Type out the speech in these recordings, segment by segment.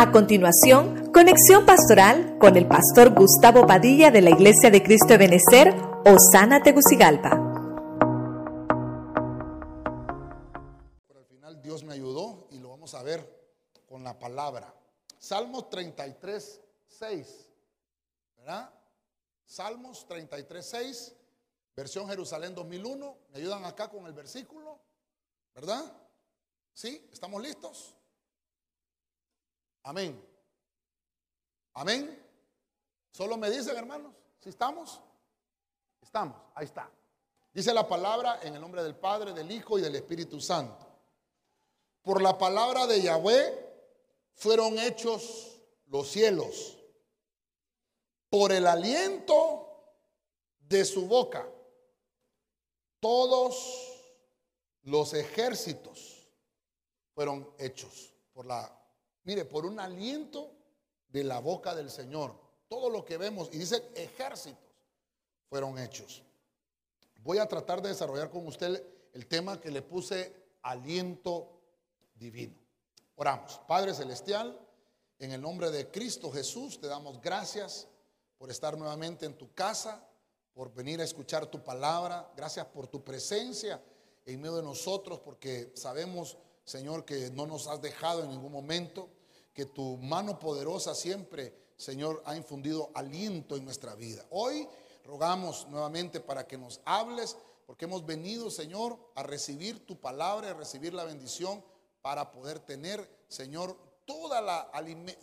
A continuación, conexión pastoral con el pastor Gustavo Padilla de la Iglesia de Cristo de Benecer, Osana Tegucigalpa. Por al final Dios me ayudó y lo vamos a ver con la palabra. Salmos 33, 6. ¿Verdad? Salmos 33, 6. Versión Jerusalén 2001. ¿Me ayudan acá con el versículo? ¿Verdad? ¿Sí? ¿Estamos listos? Amén. Amén. Solo me dicen, hermanos, si estamos. Estamos, ahí está. Dice la palabra en el nombre del Padre, del Hijo y del Espíritu Santo. Por la palabra de Yahweh fueron hechos los cielos. Por el aliento de su boca, todos los ejércitos fueron hechos. Por la Mire, por un aliento de la boca del Señor. Todo lo que vemos, y dice ejércitos, fueron hechos. Voy a tratar de desarrollar con usted el tema que le puse aliento divino. Oramos. Padre Celestial, en el nombre de Cristo Jesús, te damos gracias por estar nuevamente en tu casa, por venir a escuchar tu palabra. Gracias por tu presencia en medio de nosotros, porque sabemos Señor, que no nos has dejado en ningún momento, que tu mano poderosa siempre, Señor, ha infundido aliento en nuestra vida. Hoy rogamos nuevamente para que nos hables, porque hemos venido, Señor, a recibir tu palabra, a recibir la bendición para poder tener, Señor, toda la,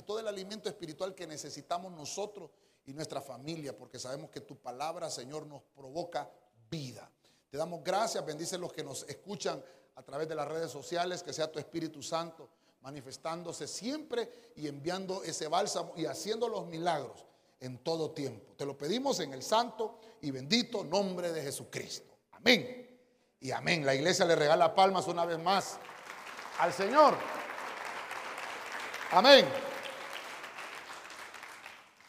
todo el alimento espiritual que necesitamos nosotros y nuestra familia, porque sabemos que tu palabra, Señor, nos provoca vida. Te damos gracias, bendice los que nos escuchan a través de las redes sociales, que sea tu Espíritu Santo manifestándose siempre y enviando ese bálsamo y haciendo los milagros en todo tiempo. Te lo pedimos en el santo y bendito nombre de Jesucristo. Amén. Y amén. La iglesia le regala palmas una vez más al Señor. Amén.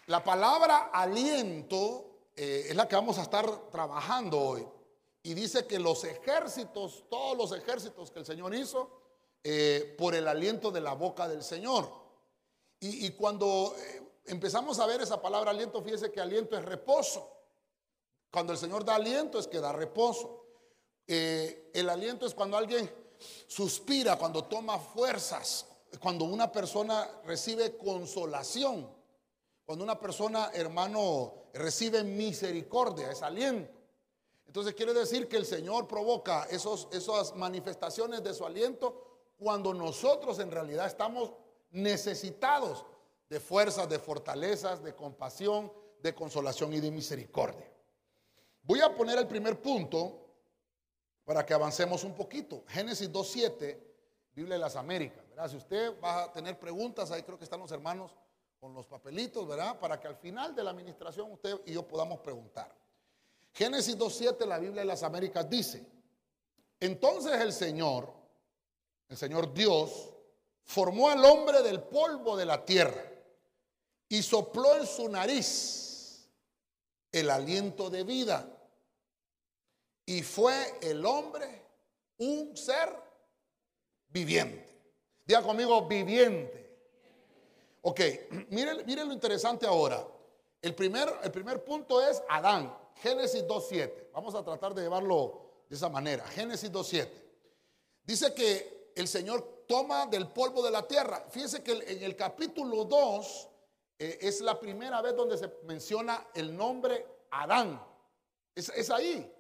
La palabra aliento eh, es la que vamos a estar trabajando hoy. Y dice que los ejércitos, todos los ejércitos que el Señor hizo, eh, por el aliento de la boca del Señor. Y, cuando eh, empezamos a ver esa palabra aliento, fíjese que aliento es reposo. Cuando el Señor da aliento es que da reposo. Eh, el aliento es cuando alguien suspira, cuando toma fuerzas, cuando una persona recibe consolación, cuando una persona, hermano, recibe misericordia, es aliento. Entonces quiere decir que el Señor provoca esos, esas manifestaciones de su aliento cuando nosotros en realidad estamos necesitados de fuerzas, de fortalezas, de compasión, de consolación y de misericordia. Voy a poner el primer punto para que avancemos un poquito. Génesis 2.7, Biblia de las Américas. ¿verdad? Si usted va a tener preguntas, ahí creo que están los hermanos con los papelitos, ¿verdad? Para que al final de la administración usted y yo podamos preguntar. Génesis 2.7, la Biblia de las Américas dice, entonces el Señor, el Señor Dios, formó al hombre del polvo de la tierra y sopló en su nariz el aliento de vida. Y fue el hombre un ser viviente. Diga conmigo, viviente. Ok, mire, mire lo interesante ahora. El primer, el primer punto es Adán. Génesis 2.7. Vamos a tratar de llevarlo de esa manera. Génesis 2.7. Dice que el Señor toma del polvo de la tierra. Fíjense que en el capítulo 2 eh, es la primera vez donde se menciona el nombre Adán. Es, ahí.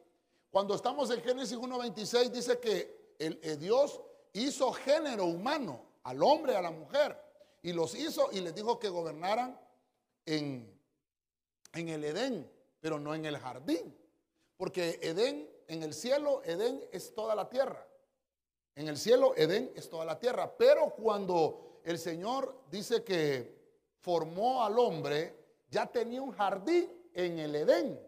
Cuando estamos en Génesis 1.26 dice que el, eh, Dios hizo género humano, al hombre, a la mujer, y los hizo y les dijo que gobernaran en el Edén pero no en el jardín. Porque Edén, en el cielo, Edén es toda la tierra. En el cielo, Edén es toda la tierra. Pero cuando el Señor dice que formó al hombre, ya tenía un jardín en el Edén.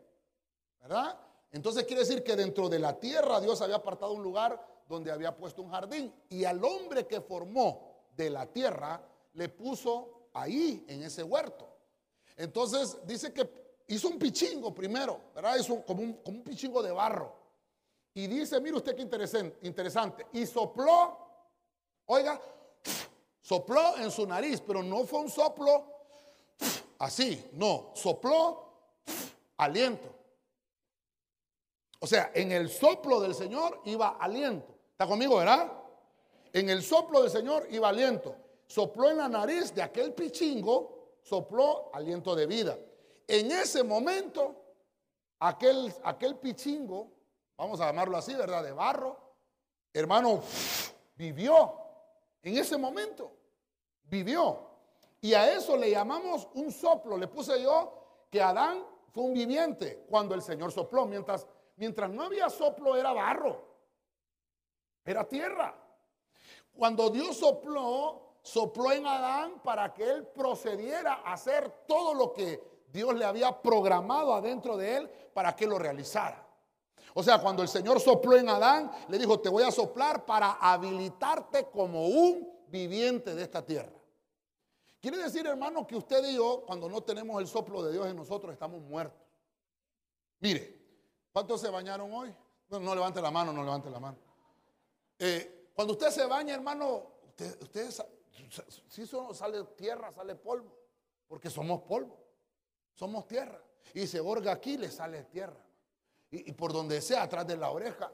¿Verdad? Entonces quiere decir que dentro de la tierra Dios había apartado un lugar donde había puesto un jardín. Y al hombre que formó de la tierra le puso ahí, en ese huerto. Entonces dice que hizo un pichingo primero, ¿verdad? Hizo como un, como un pichingo de barro. Y dice, mire usted qué interesante. Y sopló, oiga, Sopló en su nariz, pero no fue un soplo así, no, sopló aliento. O sea, en el soplo del Señor iba aliento. ¿Está conmigo, verdad? En el soplo del Señor iba aliento. Sopló en la nariz de aquel pichingo, sopló aliento de vida. En ese momento, aquel, aquel pichingo, vamos a llamarlo así, ¿verdad? De barro, hermano, vivió. En ese momento, vivió. Y a eso le llamamos un soplo. Le puse yo que Adán fue un viviente cuando el Señor sopló. Mientras, mientras no había soplo era barro. Era tierra. Cuando Dios sopló, sopló en Adán para que él procediera a hacer todo lo que Dios le había programado adentro de él para que lo realizara. O sea, cuando el Señor sopló en Adán, le dijo, te voy a soplar para habilitarte como un viviente de esta tierra. Quiere decir, hermano, que usted y yo, cuando no tenemos el soplo de Dios en nosotros, estamos muertos. Mire, ¿cuántos se bañaron hoy? No, levante la mano, no levante la mano. Eh, cuando usted se baña, hermano, usted, si sale tierra, sale polvo, porque somos polvo, somos tierra. Y se orga aquí, le sale tierra. Y, por donde sea, atrás de la oreja.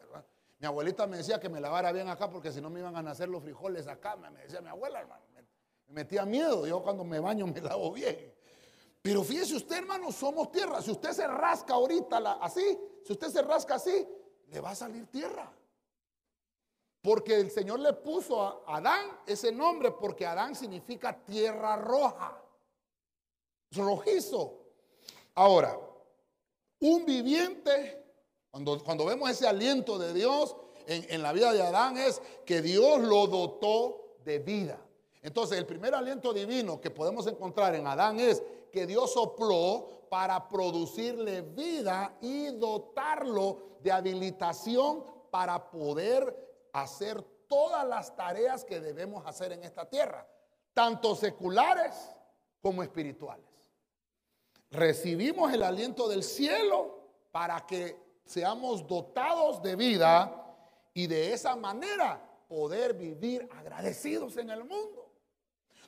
Mi abuelita me decía que me lavara bien acá porque si no me iban a nacer los frijoles acá. Me decía mi abuela, hermano. Me metía miedo. Yo cuando me baño me lavo bien. Pero fíjese usted, hermano, somos tierra. Si usted se rasca ahorita así, si usted se rasca así, le va a salir tierra. Porque el Señor le puso a Adán ese nombre porque Adán significa tierra roja. Rojizo. Ahora, un viviente, cuando, cuando vemos ese aliento de Dios en, en la vida de Adán, es que Dios lo dotó de vida. Entonces, el primer aliento divino que podemos encontrar en Adán es que Dios sopló para producirle vida y dotarlo de habilitación para poder hacer todas las tareas que debemos hacer en esta tierra, tanto seculares como espirituales. Recibimos el aliento del cielo para que seamos dotados de vida y de esa manera poder vivir agradecidos en el mundo.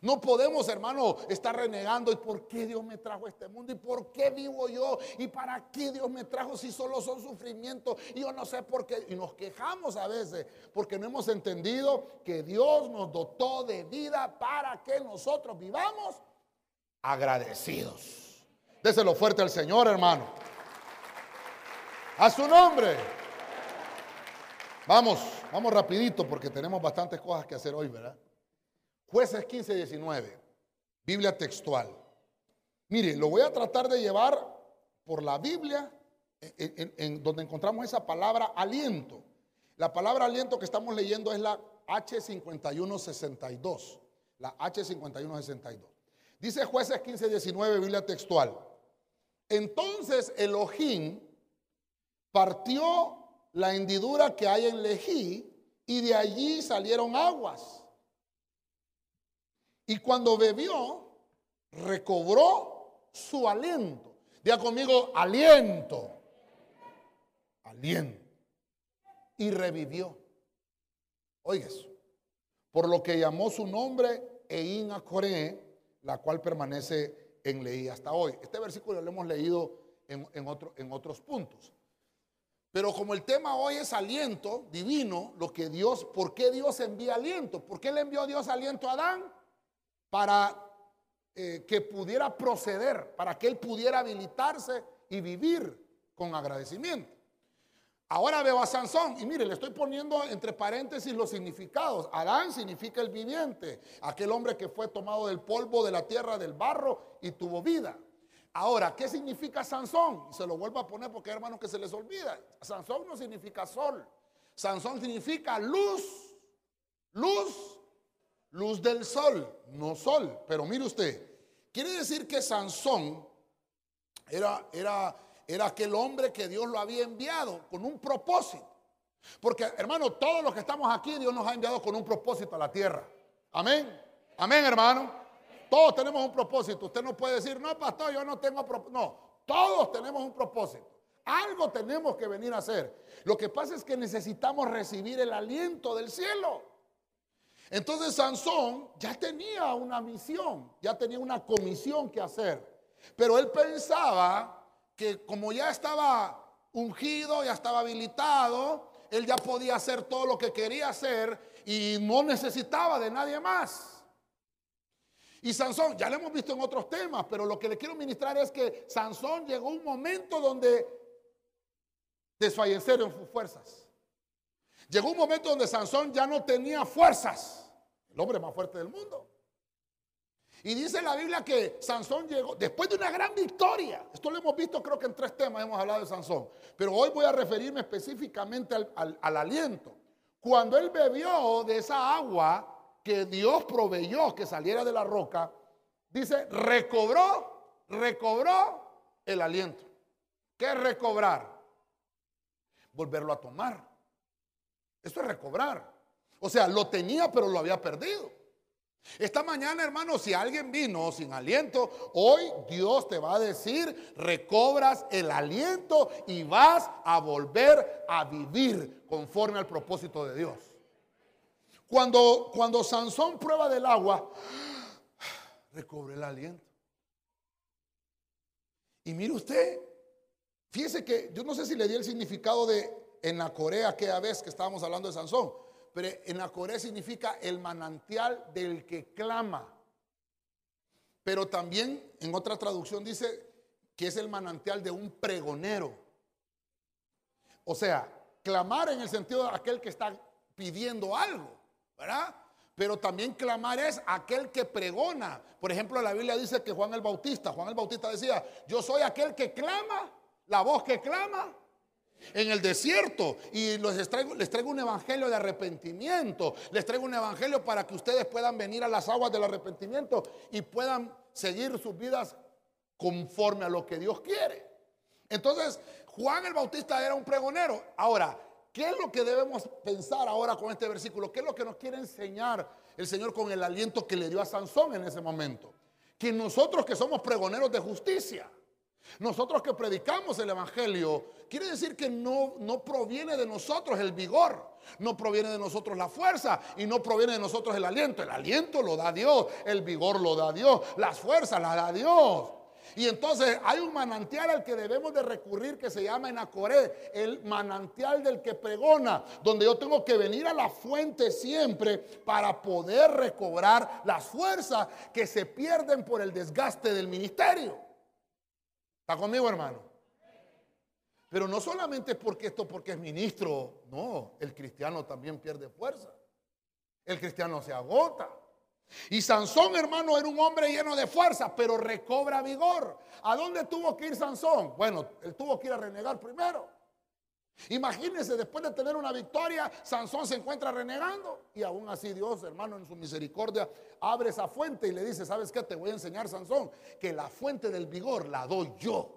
No podemos, hermano, estar renegando. ¿Y por qué Dios me trajo a este mundo? ¿Y por qué vivo yo? ¿Y para qué Dios me trajo si solo son sufrimientos? Y yo no sé por qué. Y nos quejamos a veces porque no hemos entendido que Dios nos dotó de vida para que nosotros vivamos agradecidos. Déselo fuerte al Señor, hermano. A su nombre. Vamos, vamos rapidito porque tenemos bastantes cosas que hacer hoy, ¿verdad? Jueces 15, 19, Biblia textual. Mire, lo voy a tratar de llevar por la Biblia, en, donde encontramos esa palabra aliento. La palabra aliento que estamos leyendo es la H5162. La H5162. Dice jueces 15, 19, Biblia textual. Entonces Elohim partió la hendidura que hay en Lejí y de allí salieron aguas y cuando bebió, recobró su aliento. Diga conmigo, aliento. Aliento. Y revivió. Oiga Por lo que llamó su nombre Ein Coré, la cual permanece en leí hasta hoy. Este versículo lo hemos leído en, en otros puntos. Pero como el tema hoy es aliento divino, lo que Dios, ¿por qué Dios envía aliento? ¿Por qué le envió Dios aliento a Adán? para eh, que pudiera proceder, para que él pudiera habilitarse y vivir con agradecimiento. Ahora veo a Sansón y mire, le estoy poniendo entre paréntesis los significados. Adán significa el viviente, aquel hombre que fue tomado del polvo de la tierra, del barro y tuvo vida. Ahora, ¿qué significa Sansón? Se lo vuelvo a poner porque hay hermanos que se les olvida. Sansón no significa sol. Sansón significa luz. Luz luz del sol, no sol. Pero mire usted, quiere decir que Sansón era, era, era aquel hombre que Dios lo había enviado con un propósito. Porque hermano, todos los que estamos aquí, Dios nos ha enviado con un propósito a la tierra. Amén. Amén, hermano. Todos tenemos un propósito. Usted no puede decir, no, pastor, yo no tengo propósito. No, todos tenemos un propósito. Algo tenemos que venir a hacer. Lo que pasa es que necesitamos recibir el aliento del cielo. Entonces Sansón ya tenía una misión, ya tenía una comisión que hacer. Pero él pensaba que como ya estaba ungido, ya estaba habilitado, él ya podía hacer todo lo que quería hacer y no necesitaba de nadie más. Y Sansón, ya lo hemos visto en otros temas, pero lo que le quiero ministrar es que Sansón llegó a un momento donde desfallecieron sus fuerzas. Llegó un momento donde Sansón ya no tenía fuerzas, el hombre más fuerte del mundo. Y dice la Biblia que Sansón llegó después de una gran victoria. Esto lo hemos visto creo que en tres temas hemos hablado de Sansón. Pero hoy voy a referirme específicamente al, al aliento. Cuando él bebió de esa agua que Dios proveyó que saliera de la roca, dice, recobró, recobró el aliento. ¿Qué es recobrar? Volverlo a tomar. Eso es recobrar. O sea, lo tenía pero lo había perdido. Esta mañana, hermano, si alguien vino sin aliento, hoy Dios te va a decir, recobras el aliento y vas a volver a vivir conforme al propósito de Dios. Cuando, cuando Sansón prueba del agua, recobre el aliento. Y mire usted, fíjese que yo no sé si le di el significado de en la Corea aquella vez que estábamos hablando de Sansón, pero en la Corea significa el manantial del que clama. Pero también en otra traducción dice que es el manantial de un pregonero. O sea, clamar en el sentido de aquel que está pidiendo algo. ¿Verdad? Pero también clamar es aquel que pregona. Por ejemplo, la Biblia dice que Juan el Bautista, Juan el Bautista decía, yo soy aquel que clama, la voz que clama en el desierto y traigo, les traigo un evangelio de arrepentimiento, les traigo un evangelio para que ustedes puedan venir a las aguas del arrepentimiento y puedan seguir sus vidas conforme a lo que Dios quiere. Entonces, Juan el Bautista era un pregonero. Ahora, ¿Qué es lo que debemos pensar ahora con este versículo? ¿Qué es lo que nos quiere enseñar el Señor con el aliento que le dio a Sansón en ese momento? Que nosotros que somos pregoneros de justicia, nosotros que predicamos el Evangelio, quiere decir que no, no proviene de nosotros el vigor, no proviene de nosotros la fuerza y no proviene de nosotros el aliento. El aliento lo da Dios, el vigor lo da Dios, las fuerzas las da Dios. Y entonces hay un manantial al que debemos de recurrir que se llama Enacoré, el manantial del que pregona, donde yo tengo que venir a la fuente siempre para poder recobrar las fuerzas que se pierden por el desgaste del ministerio. ¿Está conmigo, hermano? Pero no solamente porque esto porque es ministro, no, el cristiano también pierde fuerza. El cristiano se agota. Y Sansón, hermano, era un hombre lleno de fuerza, pero recobra vigor. ¿A dónde tuvo que ir Sansón? Bueno, él tuvo que ir a renegar primero. Imagínense, después de tener una victoria, Sansón se encuentra renegando. Y aún así Dios, hermano, en su misericordia, abre esa fuente y le dice, ¿sabes qué? Te voy a enseñar, Sansón, que la fuente del vigor la doy yo.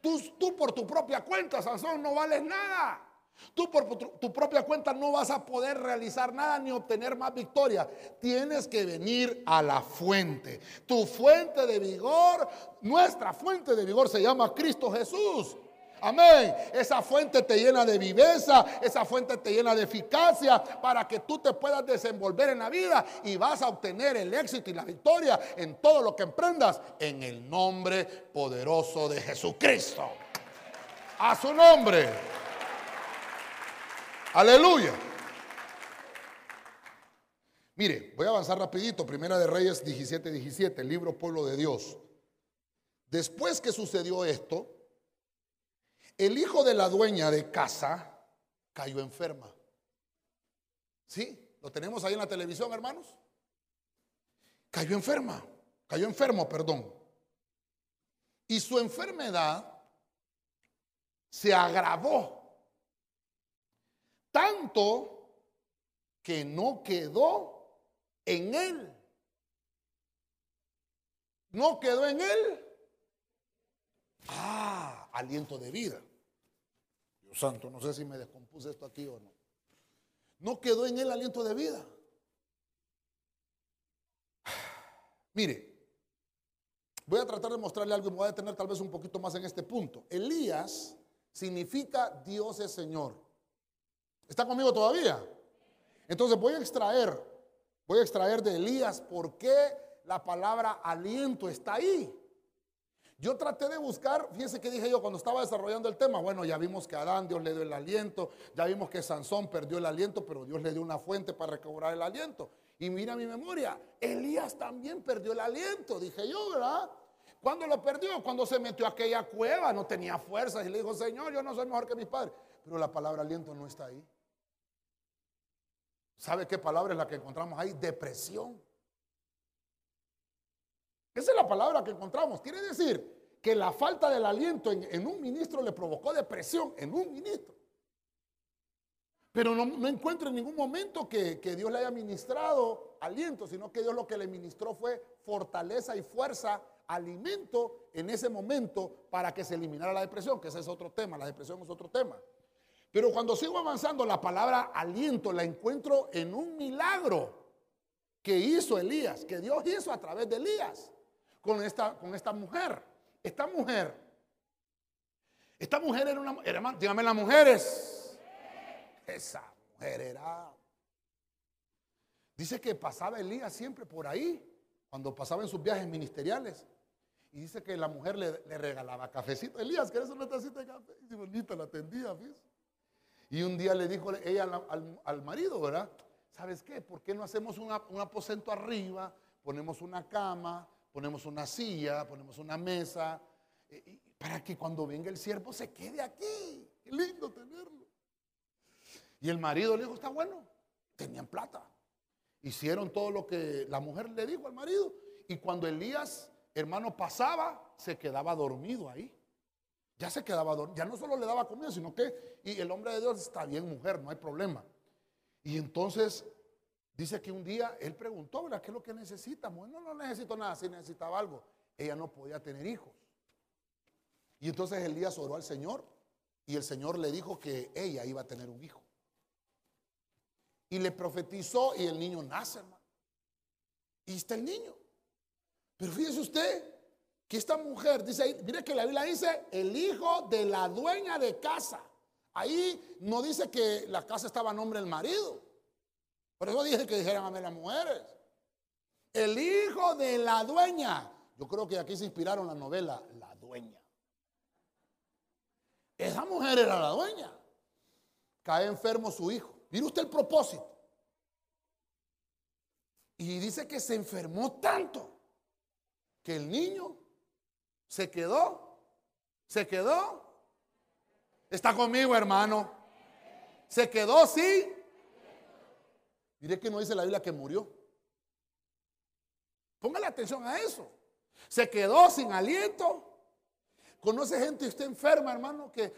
Tú, tú por tu propia cuenta, Sansón, no vales nada. Tú por tu, propia cuenta no vas a poder realizar nada ni obtener más victoria. Tienes que venir a la fuente. Tu fuente de vigor, nuestra fuente de vigor se llama Cristo Jesús. Amén. Esa fuente te llena de viveza, esa fuente te llena de eficacia para que tú te puedas desenvolver en la vida y vas a obtener el éxito y la victoria en todo lo que emprendas en el nombre poderoso de Jesucristo. A su nombre. Aleluya. Mire, voy a avanzar rapidito. Primera de Reyes 17, 17, el libro Pueblo de Dios. Después que sucedió esto, el hijo de la dueña de casa cayó enferma. ¿Sí? ¿Lo tenemos ahí en la televisión, hermanos? Cayó enferma, cayó enfermo, perdón. Y su enfermedad se agravó tanto que no quedó en él. No quedó en él. Ah, aliento de vida. Dios santo, no sé si me descompuse esto aquí o no. No quedó en él aliento de vida. Mire, voy a tratar de mostrarle algo y me voy a detener tal vez un poquito más en este punto. Elías significa Dios es Señor. ¿Está conmigo todavía? Entonces voy a extraer Voy a extraer de Elías por qué la palabra aliento está ahí. Yo traté de buscar, fíjense que dije yo cuando estaba desarrollando el tema, bueno, ya vimos que Adán Dios le dio el aliento, ya vimos que Sansón perdió el aliento, pero Dios le dio una fuente para recobrar el aliento. Y mira mi memoria, Elías también perdió el aliento, dije yo, ¿verdad? ¿Cuándo lo perdió? Cuando se metió a aquella cueva, no tenía fuerzas y le dijo, Señor, yo no soy mejor que mis padres. Pero la palabra aliento no está ahí. ¿Sabe qué palabra es la que encontramos ahí? Depresión. Esa es la palabra que encontramos. Quiere decir que la falta del aliento en, un ministro le provocó depresión en un ministro. Pero no, encuentro en ningún momento que, que, Dios le haya ministrado aliento, sino que Dios lo que le ministró fue fortaleza y fuerza, alimento en ese momento para que se eliminara la depresión, que ese es otro tema, la depresión es otro tema. Pero cuando sigo avanzando, la palabra aliento la encuentro en un milagro que hizo Elías, que Dios hizo a través de Elías con esta, con esta mujer. Esta mujer, esta mujer era una, era, dígame las mujeres, esa mujer era, dice que pasaba Elías siempre por ahí, cuando pasaba en sus viajes ministeriales. Y dice que la mujer le, regalaba cafecito. Elías, ¿quieres una tacita de café? Y bonita la atendía, Y un día le dijo ella al, marido, ¿verdad? ¿Sabes qué? ¿Por qué no hacemos un aposento arriba? Ponemos una cama, ponemos una silla, ponemos una mesa, eh, para que cuando venga el siervo se quede aquí. Qué lindo tenerlo. Y el marido le dijo, está bueno, tenían plata. Hicieron todo lo que la mujer le dijo al marido. Y cuando Elías, hermano, pasaba, se quedaba dormido ahí. Ya se quedaba dormido. Ya no solo le daba comida, sino que, y el hombre de Dios está bien, mujer, no hay problema. Y entonces Dice que un día él preguntó, ¿verdad? ¿Qué es lo que necesita? No necesito nada, si necesitaba algo. Ella no podía tener hijos. Y entonces Elías oró al Señor y el Señor le dijo que ella iba a tener un hijo. Y le profetizó y el niño nace, hermano. Y está el niño. Pero fíjese usted que esta mujer, dice ahí, mire que la Biblia dice, el hijo de la dueña de casa. Ahí no dice que la casa estaba a nombre del marido. Por eso dije que dijeran a las mujeres. El hijo de la dueña. Yo creo que aquí se inspiraron la novela La dueña. Esa mujer era la dueña. Cae enfermo su hijo. Mire usted el propósito. Y dice que se enfermó tanto que el niño se quedó. Se quedó. Está conmigo, hermano. Se quedó, sí, Diré que no dice la Biblia que murió. Póngale atención a eso. Se quedó sin aliento. Conoce gente y usted enferma, hermano, que...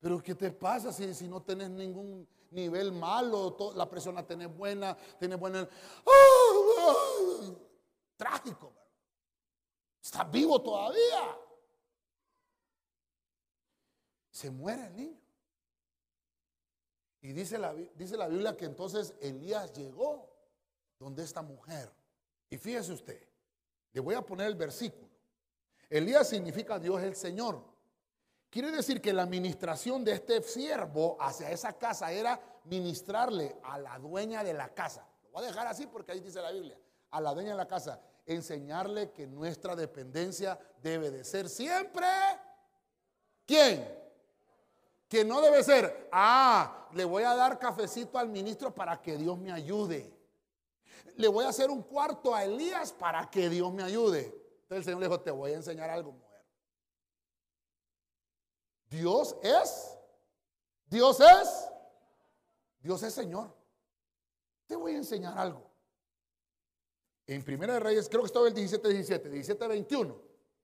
Pero ¿qué te pasa si, si no tenés ningún nivel malo? la presión la tenés buena, tenés buena... Trágico. Está vivo todavía. Se muere el niño. Y dice la, dice la Biblia que entonces Elías llegó donde esta mujer. Y fíjese usted, le voy a poner el versículo. Elías significa Dios el Señor. Quiere decir que la administración de este siervo hacia esa casa era ministrarle a la dueña de la casa. Lo voy a dejar así porque ahí dice la Biblia. A la dueña de la casa. Enseñarle que nuestra dependencia debe de ser siempre. ¿Quién? que no debe ser, ah, le voy a dar cafecito al ministro para que Dios me ayude. Le voy a hacer un cuarto a Elías para que Dios me ayude. Entonces el Señor le dijo, te voy a enseñar algo, mujer. Dios es, Dios es, Dios es Señor. Te voy a enseñar algo. En Primera de Reyes, creo que estaba el 17, 17, 17, 21.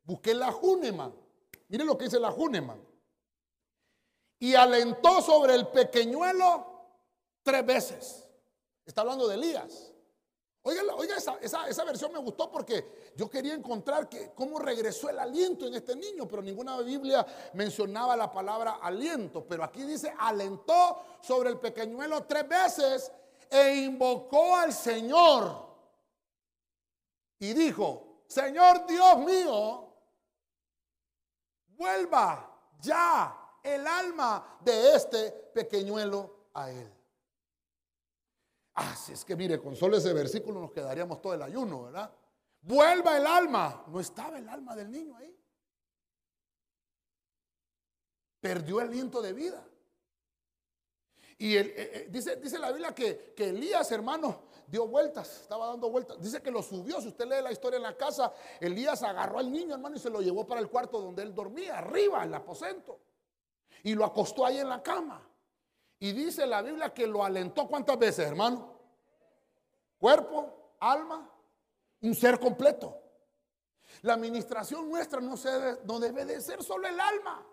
Busqué la Juneman. Miren lo que dice la Juneman y alentó sobre el pequeñuelo tres veces. Está hablando de Elías. Oiga, oiga esa, versión me gustó porque yo quería encontrar que, cómo regresó el aliento en este niño, pero ninguna Biblia mencionaba la palabra aliento. Pero aquí dice, alentó sobre el pequeñuelo tres veces e invocó al Señor. Y dijo, Señor Dios mío, vuelva ya el alma de este pequeñuelo a él. Ah, si es que mire, con solo ese versículo nos quedaríamos todo el ayuno, ¿verdad? Vuelva el alma. No estaba el alma del niño ahí. Perdió el aliento de vida. Y eh, eh, dice, dice la Biblia que, que Elías, hermano, dio vueltas, estaba dando vueltas. Dice que lo subió. Si usted lee la historia en la casa, Elías agarró al niño, hermano, y se lo llevó para el cuarto donde él dormía, arriba, el aposento. Y lo acostó ahí en la cama. Y dice la Biblia que lo alentó cuántas veces, hermano. Cuerpo, alma, un ser completo. La administración nuestra no, se debe, no debe de ser solo el alma.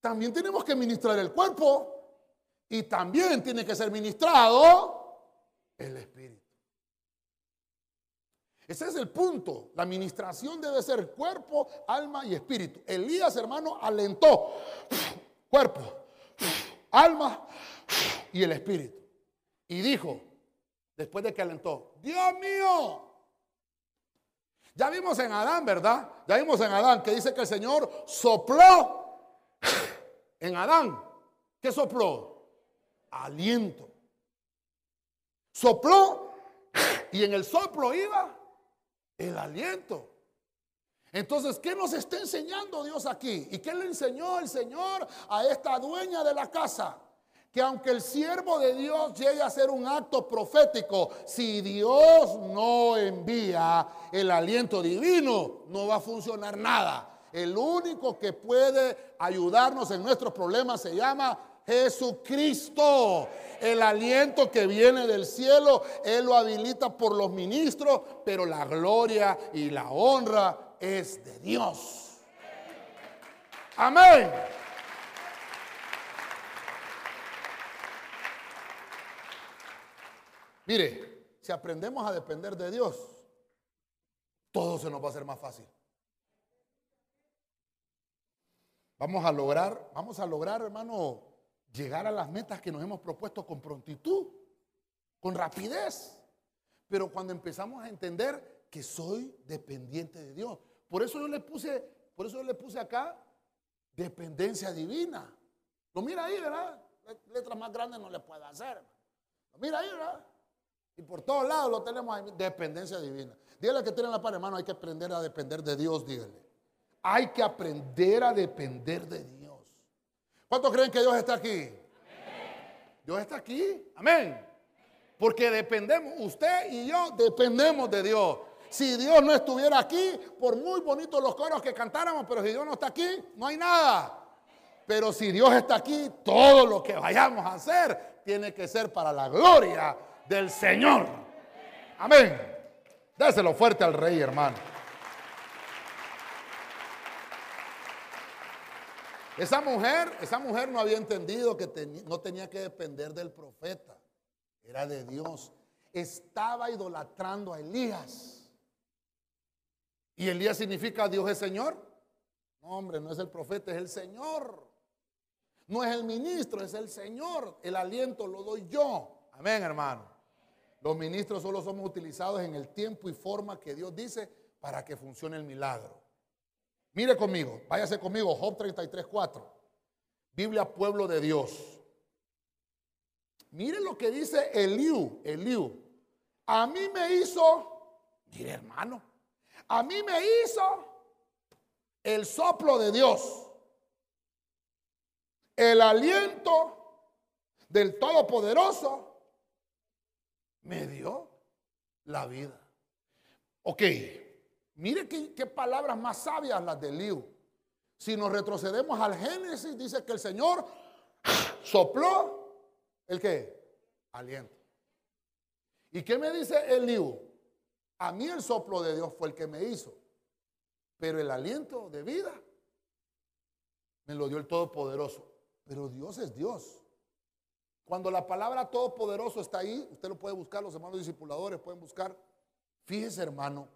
También tenemos que ministrar el cuerpo y también tiene que ser ministrado el espíritu. Ese es el punto. La administración debe ser cuerpo, alma y espíritu. Elías, hermano, alentó cuerpo, alma y el espíritu. Y dijo, después de que alentó, Dios mío. Ya vimos en Adán, ¿verdad? Ya vimos en Adán que dice que el Señor sopló en Adán. ¿Qué sopló? Aliento. Sopló y en el soplo iba el aliento. Entonces, ¿qué nos está enseñando Dios aquí? ¿Y qué le enseñó el Señor a esta dueña de la casa? Que aunque el siervo de Dios llegue a hacer un acto profético, si Dios no envía el aliento divino, no va a funcionar nada. El único que puede ayudarnos en nuestros problemas se llama Jesucristo. El aliento que viene del cielo, Él lo habilita por los ministros, pero la gloria y la honra es de Dios. Amén. Mire, si aprendemos a depender de Dios, todo se nos va a hacer más fácil. Vamos a lograr, vamos a lograr, hermano, llegar a las metas que nos hemos propuesto con prontitud, con rapidez. Pero cuando empezamos a entender que soy dependiente de Dios. Por eso yo le puse, por eso yo le puse acá dependencia divina. Lo mira ahí, ¿verdad? Letras más grandes no le puedo hacer. Lo mira ahí, ¿verdad? Y por todos lados lo tenemos ahí, dependencia divina. Dígale que tiene la par, hermano, hay que aprender a depender de Dios, dígale. Hay que aprender a depender de Dios. ¿Cuántos creen que Dios está aquí? Dios está aquí. Amén. Porque dependemos, usted y yo dependemos de Dios. Si Dios no estuviera aquí, por muy bonitos los coros que cantáramos, pero si Dios no está aquí, no hay nada. Pero si Dios está aquí, todo lo que vayamos a hacer tiene que ser para la gloria del Señor. Amén. Déselo fuerte al rey, hermano. Esa mujer, esa mujer no había entendido que no tenía que depender del profeta, era de Dios. Estaba idolatrando a Elías. ¿Y Elías significa Dios es Señor? No, hombre, no es el profeta, es el Señor. No es el ministro, es el Señor. El aliento lo doy yo. Amén, hermano. Los ministros solo somos utilizados en el tiempo y forma que Dios dice para que funcione el milagro. Mire conmigo, váyase conmigo, Job 33, 4. Biblia, pueblo de Dios. Mire lo que dice Eliú, Eliú. A mí me hizo, mire hermano, a mí me hizo el soplo de Dios, el aliento del Todopoderoso me dio la vida. Ok, mire qué, palabras más sabias las de Liu. Si nos retrocedemos al Génesis, dice que el Señor sopló el qué? Aliento. ¿Y qué me dice Eliú? A mí el soplo de Dios fue el que me hizo, pero el aliento de vida me lo dio el Todopoderoso. Pero Dios es Dios. Cuando la palabra Todopoderoso está ahí, usted lo puede buscar, los hermanos discipuladores pueden buscar. Fíjese, hermano,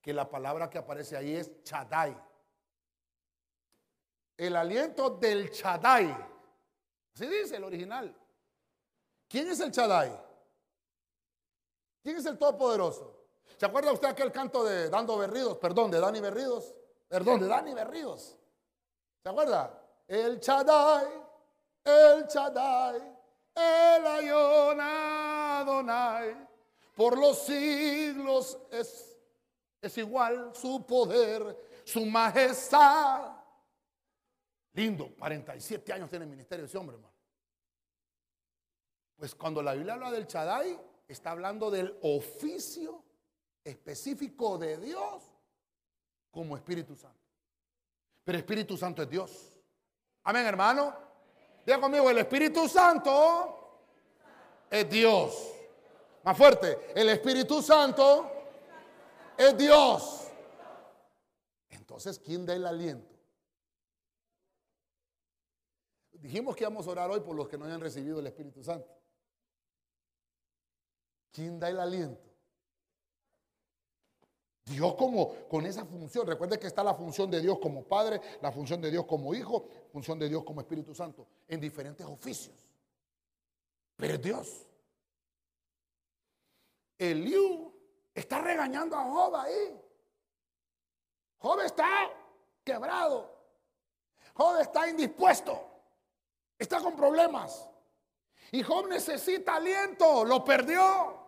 que la palabra que aparece ahí es Chadai. El aliento del Chadai. Así dice el original. ¿Quién es el Chadai? ¿Quién es el Todopoderoso? ¿Se acuerda usted aquel canto de Dando Berridos? Perdón, de Dani Berridos. Perdón, de Dani Berridos. ¿Se acuerda? El Chadai, el Chadai, El ayón Adonai. Por los siglos es, es igual su poder, su majestad. Lindo, 47 años tiene el ministerio ese hombre, hermano. Pues cuando la Biblia habla del Chadai, está hablando del oficio específico de Dios como Espíritu Santo. Pero Espíritu Santo es Dios. Amén, hermano. Diga conmigo, el Espíritu Santo es Dios. Más fuerte, el Espíritu Santo es Dios. Entonces, ¿quién da el aliento? Dijimos que íbamos a orar hoy por los que no hayan recibido el Espíritu Santo. ¿Quién da el aliento? Dios como con esa función. Recuerde que está la función de Dios como Padre, la función de Dios como Hijo, función de Dios como Espíritu Santo, en diferentes oficios. Pero Dios. Eliú está regañando a Job ahí. Job está quebrado. Job está indispuesto. Está con problemas. Y Job necesita aliento. Lo perdió.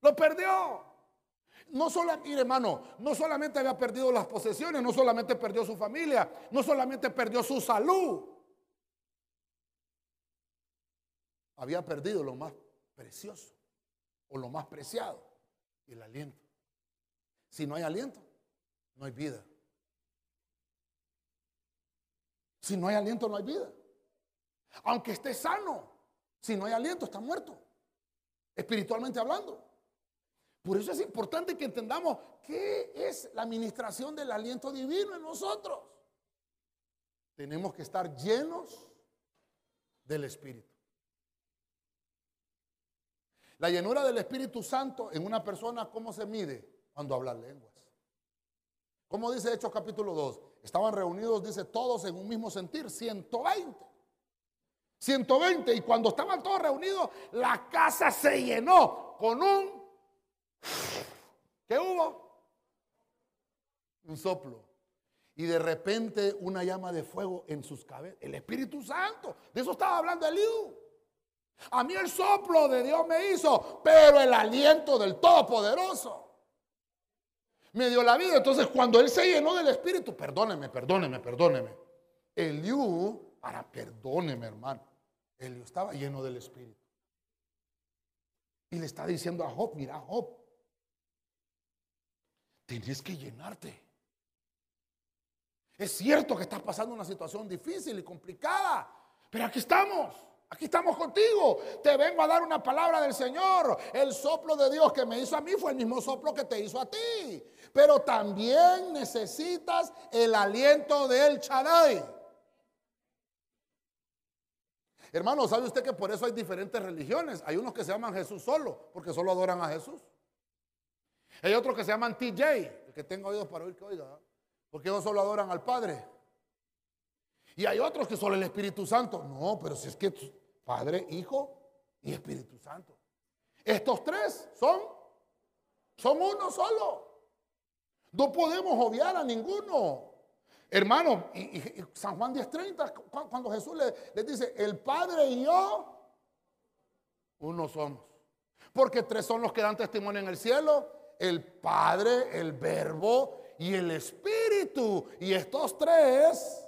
Lo perdió. No solamente, hermano, no solamente había perdido las posesiones, no solamente perdió su familia, no solamente perdió su salud. Había perdido lo más precioso o lo más preciado, el aliento. Si no hay aliento, no hay vida. Si no hay aliento, no hay vida. Aunque esté sano, si no hay aliento, está muerto. Espiritualmente hablando. Por eso es importante que entendamos qué es la administración del aliento divino en nosotros. Tenemos que estar llenos del Espíritu. La llenura del Espíritu Santo en una persona, ¿cómo se mide? Cuando habla lenguas. ¿Cómo dice Hechos capítulo 2? Estaban reunidos, dice, todos en un mismo sentir, 120. 120. Y cuando estaban todos reunidos, la casa se llenó con un ¿Qué hubo? Un soplo. Y de repente una llama de fuego en sus cabezas. El Espíritu Santo. De eso estaba hablando Eliú. A mí el soplo de Dios me hizo, pero el aliento del Todopoderoso me dio la vida. Entonces cuando él se llenó del Espíritu, perdóneme, perdóneme, perdóneme. Eliú, para perdóneme hermano, Eliú estaba lleno del Espíritu. Y le está diciendo a Job, mira Job, Tienes que llenarte. Es cierto que estás pasando una situación difícil y complicada, pero aquí estamos. Aquí estamos contigo. Te vengo a dar una palabra del Señor. El soplo de Dios que me hizo a mí fue el mismo soplo que te hizo a ti. Pero también necesitas el aliento del Chadai. Hermano, ¿sabe usted que por eso hay diferentes religiones? Hay unos que se llaman Jesús solo, porque solo adoran a Jesús. Hay otros que se llaman TJ, el que tenga oídos para oír que oiga, porque ellos solo adoran al Padre. Y hay otros que solo el Espíritu Santo. No, pero si es que Padre, Hijo y Espíritu Santo. Estos tres son, son uno solo. No podemos obviar a ninguno. Hermano, y, San Juan 10:30, cuando Jesús le, le dice, el Padre y yo, uno somos. Porque tres son los que dan testimonio en el cielo el Padre, el Verbo y el Espíritu. Y estos tres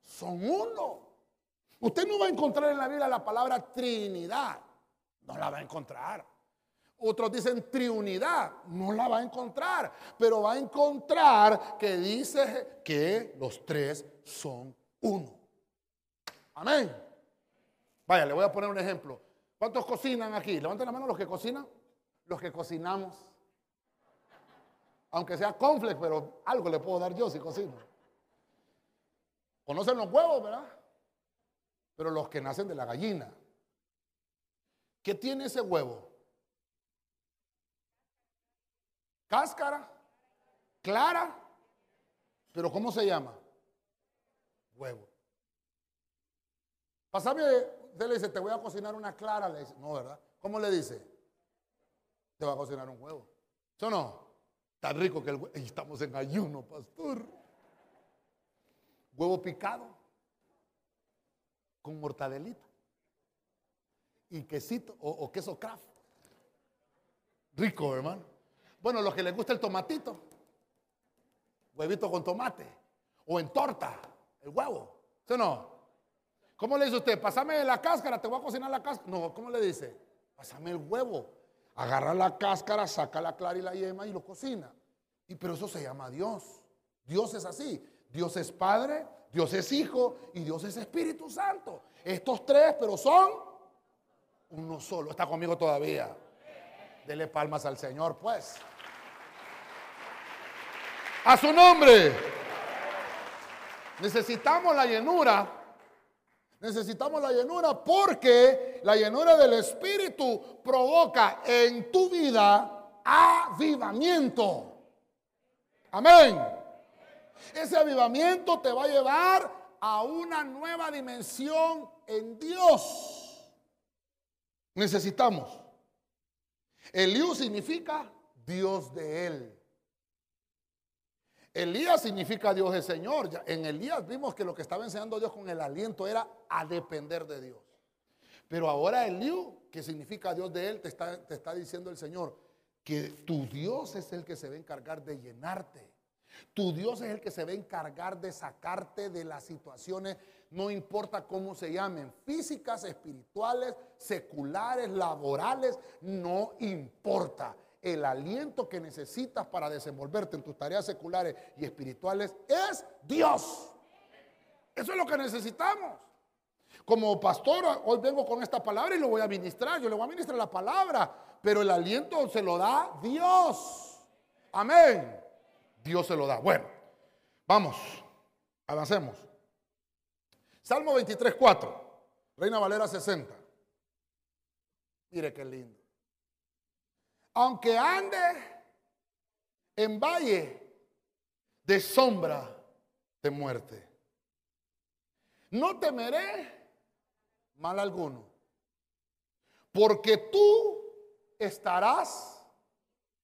son uno. Usted no va a encontrar en la Biblia la palabra Trinidad. No la va a encontrar. Otros dicen triunidad, no la va a encontrar, pero va a encontrar que dice que los tres son uno. Amén. Vaya, le voy a poner un ejemplo. ¿Cuántos cocinan aquí? Levanten la mano los que cocinan los que cocinamos. Aunque sea conflex, pero algo le puedo dar yo si cocino. Conocen los huevos, ¿verdad? Pero los que nacen de la gallina. ¿Qué tiene ese huevo? Cáscara, clara, pero ¿cómo se llama? Huevo. Pasame, usted le dice, te voy a cocinar una clara, le dice, no, ¿verdad? ¿Cómo le dice? te va a cocinar un huevo. ¿Sí o no? Tan rico que el huevo. Estamos en ayuno, pastor. Huevo picado con mortadelita. y quesito o, queso craft. Rico, hermano. Bueno, los que les gusta el tomatito, huevito con tomate, o en torta, el huevo. ¿Sí no? ¿Cómo le dice usted? Pásame la cáscara, te voy a cocinar la cáscara. No, ¿cómo le dice? Pásame el huevo. Agarra la cáscara, saca la clara y la yema y lo cocina. Y pero eso se llama Dios. Dios es así. Dios es Padre, Dios es Hijo y Dios es Espíritu Santo. Estos tres, pero son uno solo. Está conmigo todavía. Dele palmas al Señor, pues. A su nombre. Necesitamos la llenura. Necesitamos la llenura porque la llenura del Espíritu provoca en tu vida avivamiento. Amén. Ese avivamiento te va a llevar a una nueva dimensión en Dios. Necesitamos. Eliú significa Dios de él. Elías significa Dios es Señor. En Elías vimos que lo que estaba enseñando Dios con el aliento era a depender de Dios. Pero ahora Eliú, que significa Dios de él, te está, te está diciendo el Señor que tu Dios es el que se va a encargar de llenarte. Tu Dios es el que se va a encargar de sacarte de las situaciones, no importa cómo se llamen, físicas, espirituales, seculares, laborales, no importa. El aliento que necesitas para desenvolverte en tus tareas seculares y espirituales es Dios. Eso es lo que necesitamos. Como pastor, hoy vengo con esta palabra y lo voy a ministrar. Yo le voy a ministrar la palabra, pero el aliento se lo da Dios. Amén. Dios se lo da. Bueno, vamos, avancemos. Salmo 23, 4. Reina Valera 60. Mire qué lindo. Aunque ande en valle de sombra de muerte, no temeré mal alguno, porque tú estarás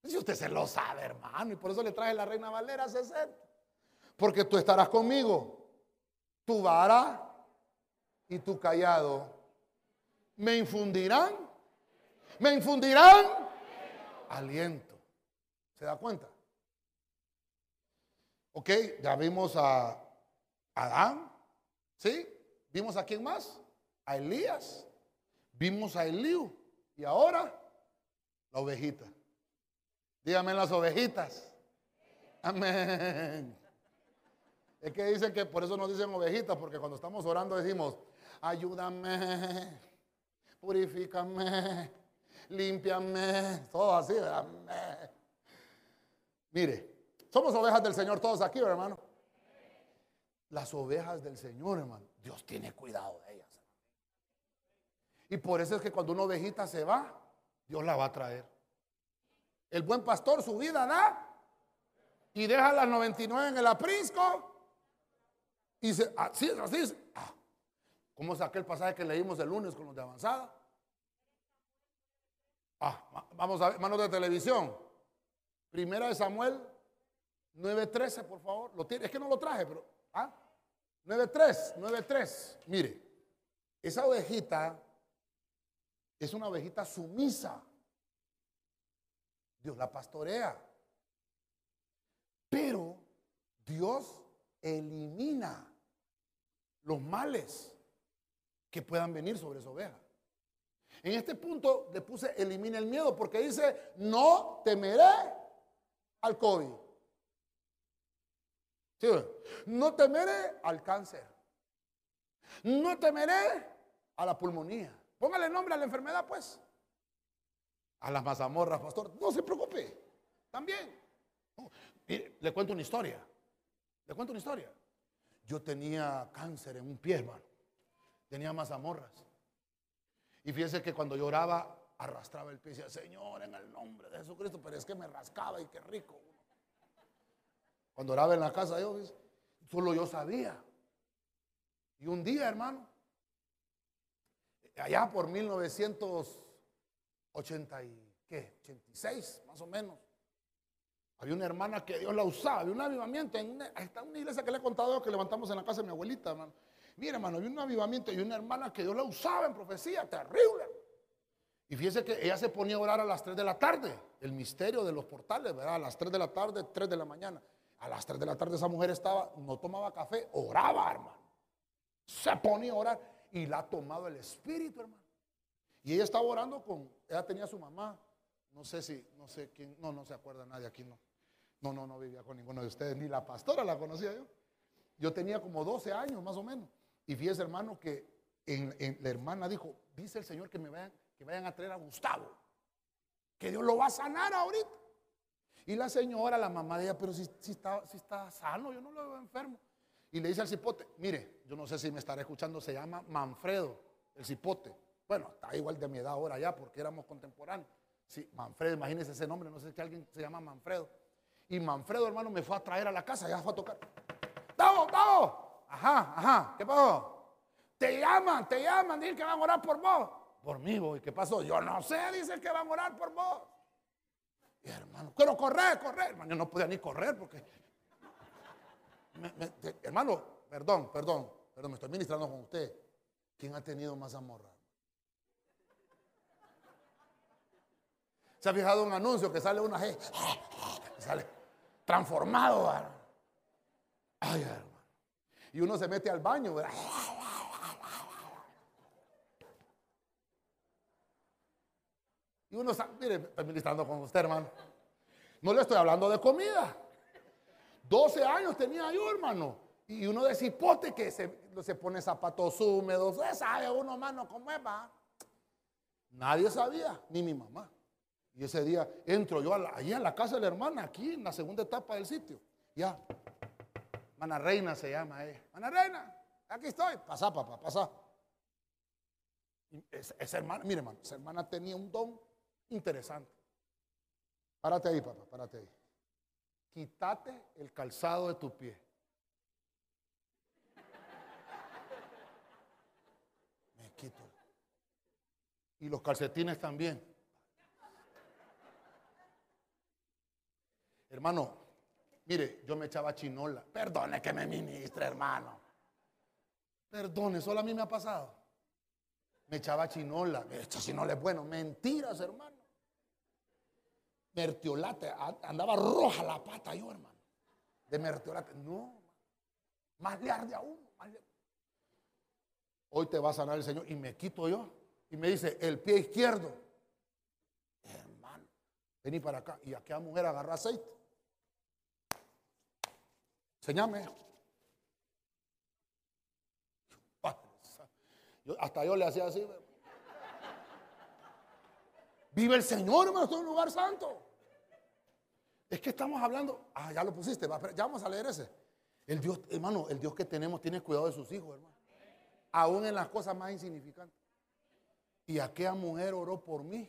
si usted se lo sabe, hermano, y por eso le traje la reina Valera 60. Porque tú estarás conmigo, tu vara y tu callado me infundirán, me infundirán aliento. ¿Se da cuenta? Ok, ya vimos a Adán, ¿sí? Vimos a quién más? A Elías, vimos a Eliú y ahora la ovejita. Dígame las ovejitas. Amén. Es que dicen que por eso nos dicen ovejitas, porque cuando estamos orando decimos, ayúdame, purifícame, límpiame, todo así, ¿verdad? Mire, somos ovejas del Señor todos aquí, hermano. Las ovejas del Señor, hermano, Dios tiene cuidado de ellas. Y por eso es que cuando una ovejita se va, Dios la va a traer. El buen pastor su vida da y deja las 99 en el aprisco. Y se, así, así. Ah, ¿Cómo saqué el pasaje que leímos el lunes con los de avanzada? Ah, vamos a ver, manos de televisión. Primera de Samuel 9.13, por favor. Lo es que no lo traje, pero. ¿ah? 9.3, 9.3. Mire, esa ovejita es una ovejita sumisa. Dios la pastorea. Pero Dios elimina los males que puedan venir sobre esa oveja. En este punto le puse elimina el miedo porque dice, no temeré al COVID. No temeré al cáncer. No temeré a la pulmonía. Póngale nombre a la enfermedad, pues a las mazamorras, pastor. No se preocupe, también. le cuento una historia. Le cuento una historia. Yo tenía cáncer en un pie, hermano. Tenía mazamorras. Y fíjese que cuando lloraba, arrastraba el pie y decía, Señor, en el nombre de Jesucristo, pero es que me rascaba y qué rico. Cuando oraba en la casa, yo, solo yo sabía. Y un día, hermano, allá por 1900 80 y, ¿qué? 86, más o menos. Había una hermana que Dios la usaba, había un avivamiento. En una, está una iglesia que le he contado que levantamos en la casa de mi abuelita, hermano. Mira, hermano, había un avivamiento y una hermana que Dios la usaba en profecía, terrible. Y fíjese que ella se ponía a orar a las 3 de la tarde, el misterio de los portales, ¿verdad? A las 3 de la tarde, 3 de la mañana. A las 3 de la tarde esa mujer estaba, no tomaba café, oraba, hermano. Se ponía a orar y la ha tomado el Espíritu, hermano. Y ella estaba orando con, ella tenía a su mamá, no sé si, no sé quién, no, no se acuerda nadie aquí, no. No, no, no vivía con ninguno de ustedes, ni la pastora la conocía yo. Yo tenía como 12 años más o menos. Y fíjese, hermano, que en, la hermana dijo, dice el Señor que me vayan, que vayan a traer a Gustavo, que Dios lo va a sanar ahorita. Y la señora, la mamá de ella, pero si, si, está, si está sano, yo no lo veo enfermo. Y le dice al cipote, mire, yo no sé si me estará escuchando, se llama Manfredo, el cipote. Bueno, está igual de mi edad ahora ya, porque éramos contemporáneos. Sí, Manfredo, imagínese ese nombre, no sé si alguien se llama Manfredo. Y Manfredo, hermano, me fue a traer a la casa, ya fue a tocar. ¡Tavo, Tavo! Ajá, ajá, ¿qué pasó? Te llaman, te llaman, dicen que van a orar por vos. Por mí, ¿y qué pasó? Yo no sé, dicen que van a orar por vos. Y hermano, quiero correr, correr. Hermano, yo no podía ni correr porque. hermano, perdón, perdón, perdón, me estoy ministrando con usted. ¿Quién ha tenido más amor? ¿Se ha fijado un anuncio que sale una G? Sale transformado. Ay, hermano. Y uno se mete al baño. ¿verdad? Y uno está, mire, estoy ministrando con usted, hermano. No le estoy hablando de comida. 12 años tenía yo, hermano. Y uno de cipote que se, se pone zapatos húmedos. sabe uno, hermano, cómo es, va. Nadie sabía, ni mi mamá. Y ese día entro yo allí en la casa de la hermana, aquí en la segunda etapa del sitio. Ya. Mana Reina se llama ella. Mana Reina, aquí estoy. Pasa, papá, pasa. esa, hermana, mire, hermano, esa hermana tenía un don interesante. Párate ahí, papá, párate ahí. Quítate el calzado de tu pie. Me quito. Y los calcetines también. Hermano, mire, yo me echaba chinola. Perdone que me ministre, hermano. Perdone, solo a mí me ha pasado. Me echaba chinola. Esto chinola es bueno. Mentiras, hermano. Mertiolate. Andaba roja la pata yo, hermano. De mertiolate. No. Más le arde aún. Hoy te va a sanar el Señor. Y me quito yo. Y me dice, el pie izquierdo. Hermano, vení para acá. Y aquella mujer agarra aceite. Enseñame. hasta yo le hacía así. Vive el Señor, hermano, esto es un lugar santo. Es que estamos hablando, ah, ya lo pusiste, ya vamos a leer ese. El Dios, hermano, el Dios que tenemos tiene cuidado de sus hijos, hermano. Aún en las cosas más insignificantes. Y aquella mujer oró por mí.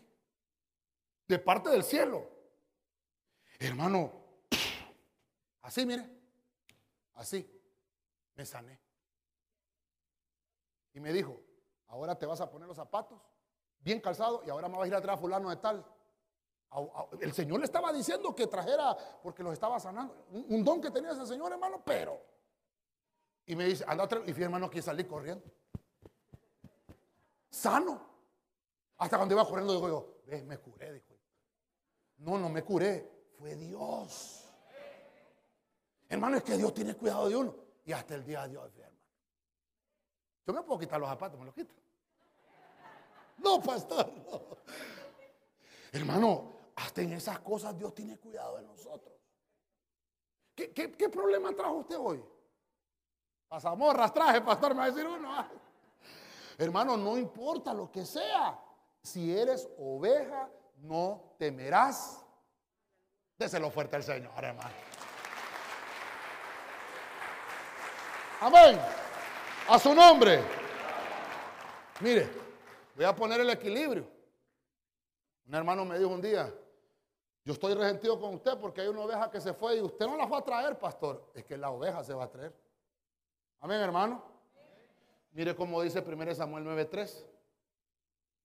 De parte del cielo. Hermano, así, mire. Así, me sané. Y me dijo, ahora te vas a poner los zapatos bien calzados y ahora me vas a ir atrás fulano de tal. El Señor le estaba diciendo que trajera porque los estaba sanando. Un, don que tenía ese Señor, hermano, pero. Y me dice, anda y fui hermano que salí corriendo. Sano. Hasta cuando iba corriendo, digo yo, ves, me curé, dijo. No, no me curé, fue Dios. Hermano, es que Dios tiene cuidado de uno. Y hasta el día de Dios, hermano. Yo me puedo quitar los zapatos, me los quito. No, pastor, no. Hermano, hasta en esas cosas Dios tiene cuidado de nosotros. ¿Qué, problema trajo usted hoy? Pasamos traje, pastor, me va a decir uno. Ah. Hermano, no importa lo que sea. Si eres oveja, no temerás. Déselo fuerte al Señor, hermano. Amén. A su nombre. Mire, voy a poner el equilibrio. Un hermano me dijo un día, yo estoy resentido con usted porque hay una oveja que se fue y usted no la fue a traer, pastor. Es que la oveja se va a traer. Amén, hermano. Mire cómo dice 1 Samuel 9:3.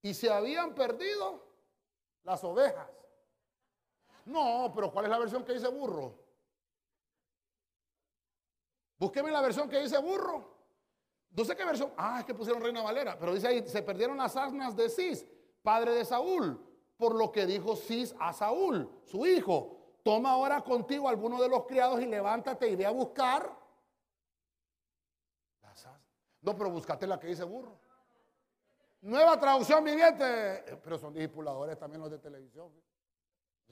Y se habían perdido las ovejas. No, pero ¿cuál es la versión que dice burro? Búsqueme la versión que dice burro. No sé qué versión. Ah, es que pusieron Reina Valera. Pero dice ahí, se perdieron las asnas de Cis. padre de Saúl, por lo que dijo Cis a Saúl, su hijo. Toma ahora contigo alguno de los criados y levántate y ve a buscar. No, pero buscate la que dice burro. Nueva traducción viviente. Pero son discipuladores también los de televisión.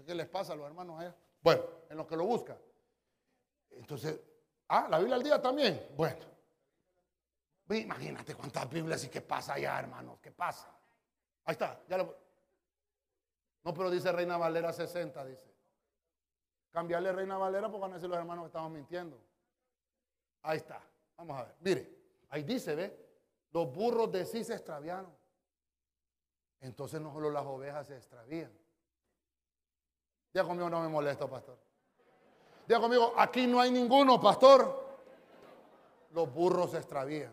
¿Qué les pasa a los hermanos allá? Bueno, en los que lo buscan. Entonces, ah, la Biblia al día también. Bueno, imagínate cuántas Biblias y qué pasa allá, hermanos. ¿Qué pasa? Ahí está, ya lo. No, pero dice Reina Valera 60, dice. Cambiarle Reina Valera porque van a decir los hermanos que estamos mintiendo. Ahí está. Vamos a ver. Mire, ahí dice, ¿ve? Los burros de sí se extraviaron. Entonces no solo las ovejas se extravían. Ya conmigo no me molesto, pastor. Diga conmigo, aquí no hay ninguno, pastor. Los burros se extravían.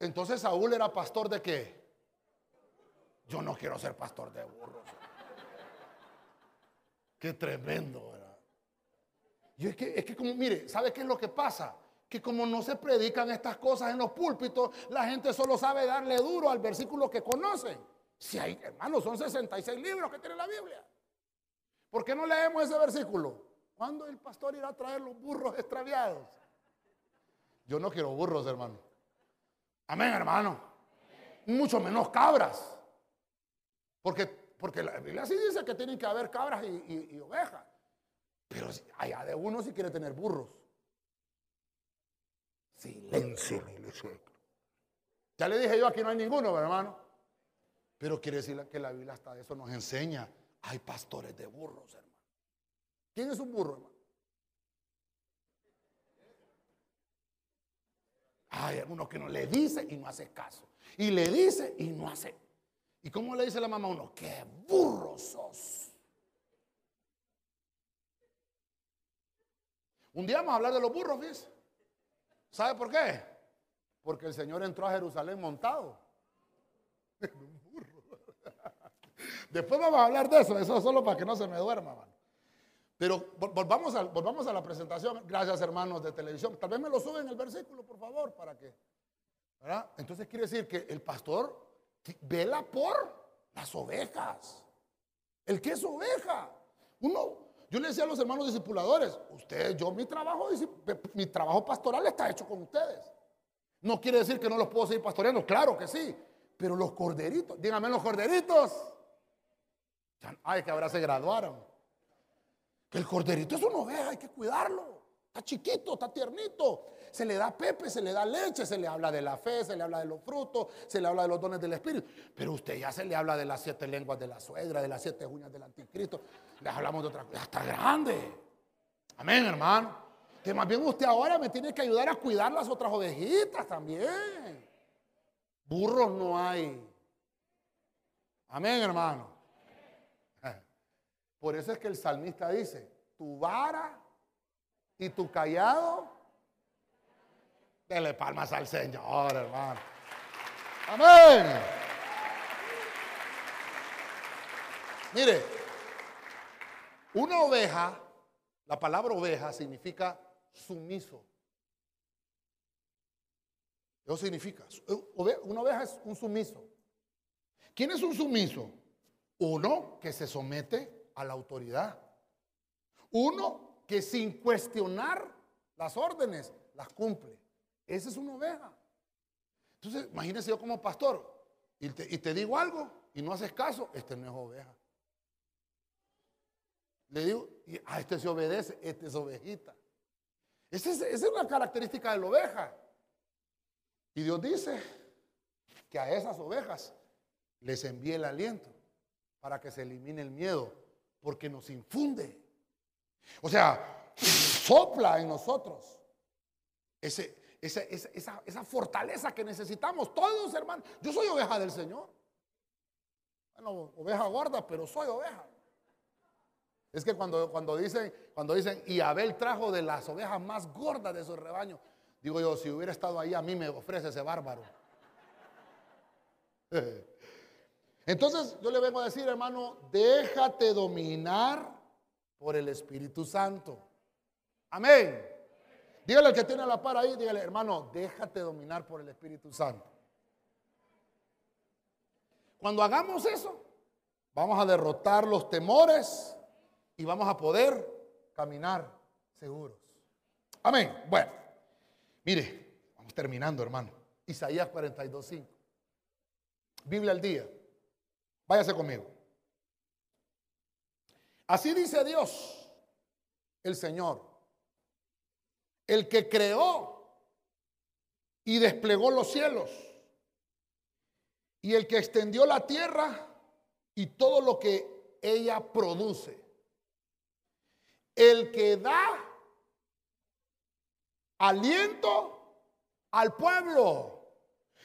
Entonces Saúl era pastor de qué? Yo no quiero ser pastor de burros. Qué tremendo, ¿verdad? Y es que, es que como, mire, ¿sabe qué es lo que pasa? Que como no se predican estas cosas en los púlpitos, la gente solo sabe darle duro al versículo que conocen. Si hay, hermanos, son 66 libros que tiene la Biblia. ¿Por qué no leemos ese versículo? ¿Cuándo el pastor irá a traer los burros extraviados? Yo no quiero burros, hermano. Amén, hermano. Mucho menos cabras. Porque, porque la Biblia sí dice que tienen que haber cabras y, ovejas. Pero allá de uno si quiere tener burros. Silencio, Ya le dije yo, aquí no hay ninguno, hermano. Pero quiere decir que la Biblia hasta eso nos enseña. Hay pastores de burros, hermano. ¿Quién es un burro, hermano? Hay algunos que no le dice y no hace caso. Y le dice y no hace. ¿Y cómo le dice la mamá a uno? ¡Qué burro sos! Un día vamos a hablar de los burros, ¿ves? ¿Sabe por qué? Porque el Señor entró a Jerusalén montado. Después vamos a hablar de eso, eso solo para que no se me duerma, Pero volvamos a, volvamos a la presentación. Gracias, hermanos de televisión. Tal vez me lo suben el versículo, por favor, para que. ¿verdad? Entonces quiere decir que el pastor vela por las ovejas. El que es oveja. Uno, yo le decía a los hermanos discipuladores, ustedes, yo mi trabajo, mi trabajo pastoral está hecho con ustedes. No quiere decir que no los puedo seguir pastoreando, claro que sí. Pero los corderitos, díganme los corderitos. Ay, que ahora se graduaron. Que el corderito es una oveja, hay que cuidarlo. Está chiquito, está tiernito. Se le da pepe, se le da leche, se le habla de la fe, se le habla de los frutos, se le habla de los dones del Espíritu. Pero usted ya se le habla de las siete lenguas de la suegra, de las siete uñas del anticristo. Le hablamos de otra cosa. Está grande. Amén, hermano. Que más bien usted ahora me tiene que ayudar a cuidar las otras ovejitas también. Burros no hay. Amén, hermano. Por eso es que el salmista dice, tu vara y tu callado, dele palmas al Señor, hermano. Amén. Mire, una oveja, la palabra oveja significa sumiso. Eso significa, una oveja es un sumiso. ¿Quién es un sumiso? Uno que se somete a la autoridad. Uno que sin cuestionar las órdenes las cumple. Esa es una oveja. Entonces, imagínese yo como pastor y te, digo algo y no haces caso, este no es oveja. Le digo, a este se obedece, este es ovejita. Esa es, esa es una característica de la oveja. Y Dios dice que a esas ovejas les envíe el aliento para que se elimine el miedo porque nos infunde. O sea, sopla en nosotros ese, esa, esa, fortaleza que necesitamos todos, hermanos. Yo soy oveja del Señor. Bueno, oveja gorda, pero soy oveja. Es que cuando, cuando, dicen, cuando dicen, y Abel trajo de las ovejas más gordas de su rebaño, digo yo, si hubiera estado ahí, a mí me ofrece ese bárbaro. Entonces yo le vengo a decir, hermano, déjate dominar por el Espíritu Santo. Amén. Dígale al que tiene la par ahí, dígale, hermano, déjate dominar por el Espíritu Santo. Cuando hagamos eso, vamos a derrotar los temores y vamos a poder caminar seguros. Amén. Bueno, mire, vamos terminando, hermano. Isaías 42.5. Biblia al día. Váyase conmigo. Así dice Dios, el Señor, el que creó y desplegó los cielos, y el que extendió la tierra y todo lo que ella produce, el que da aliento al pueblo.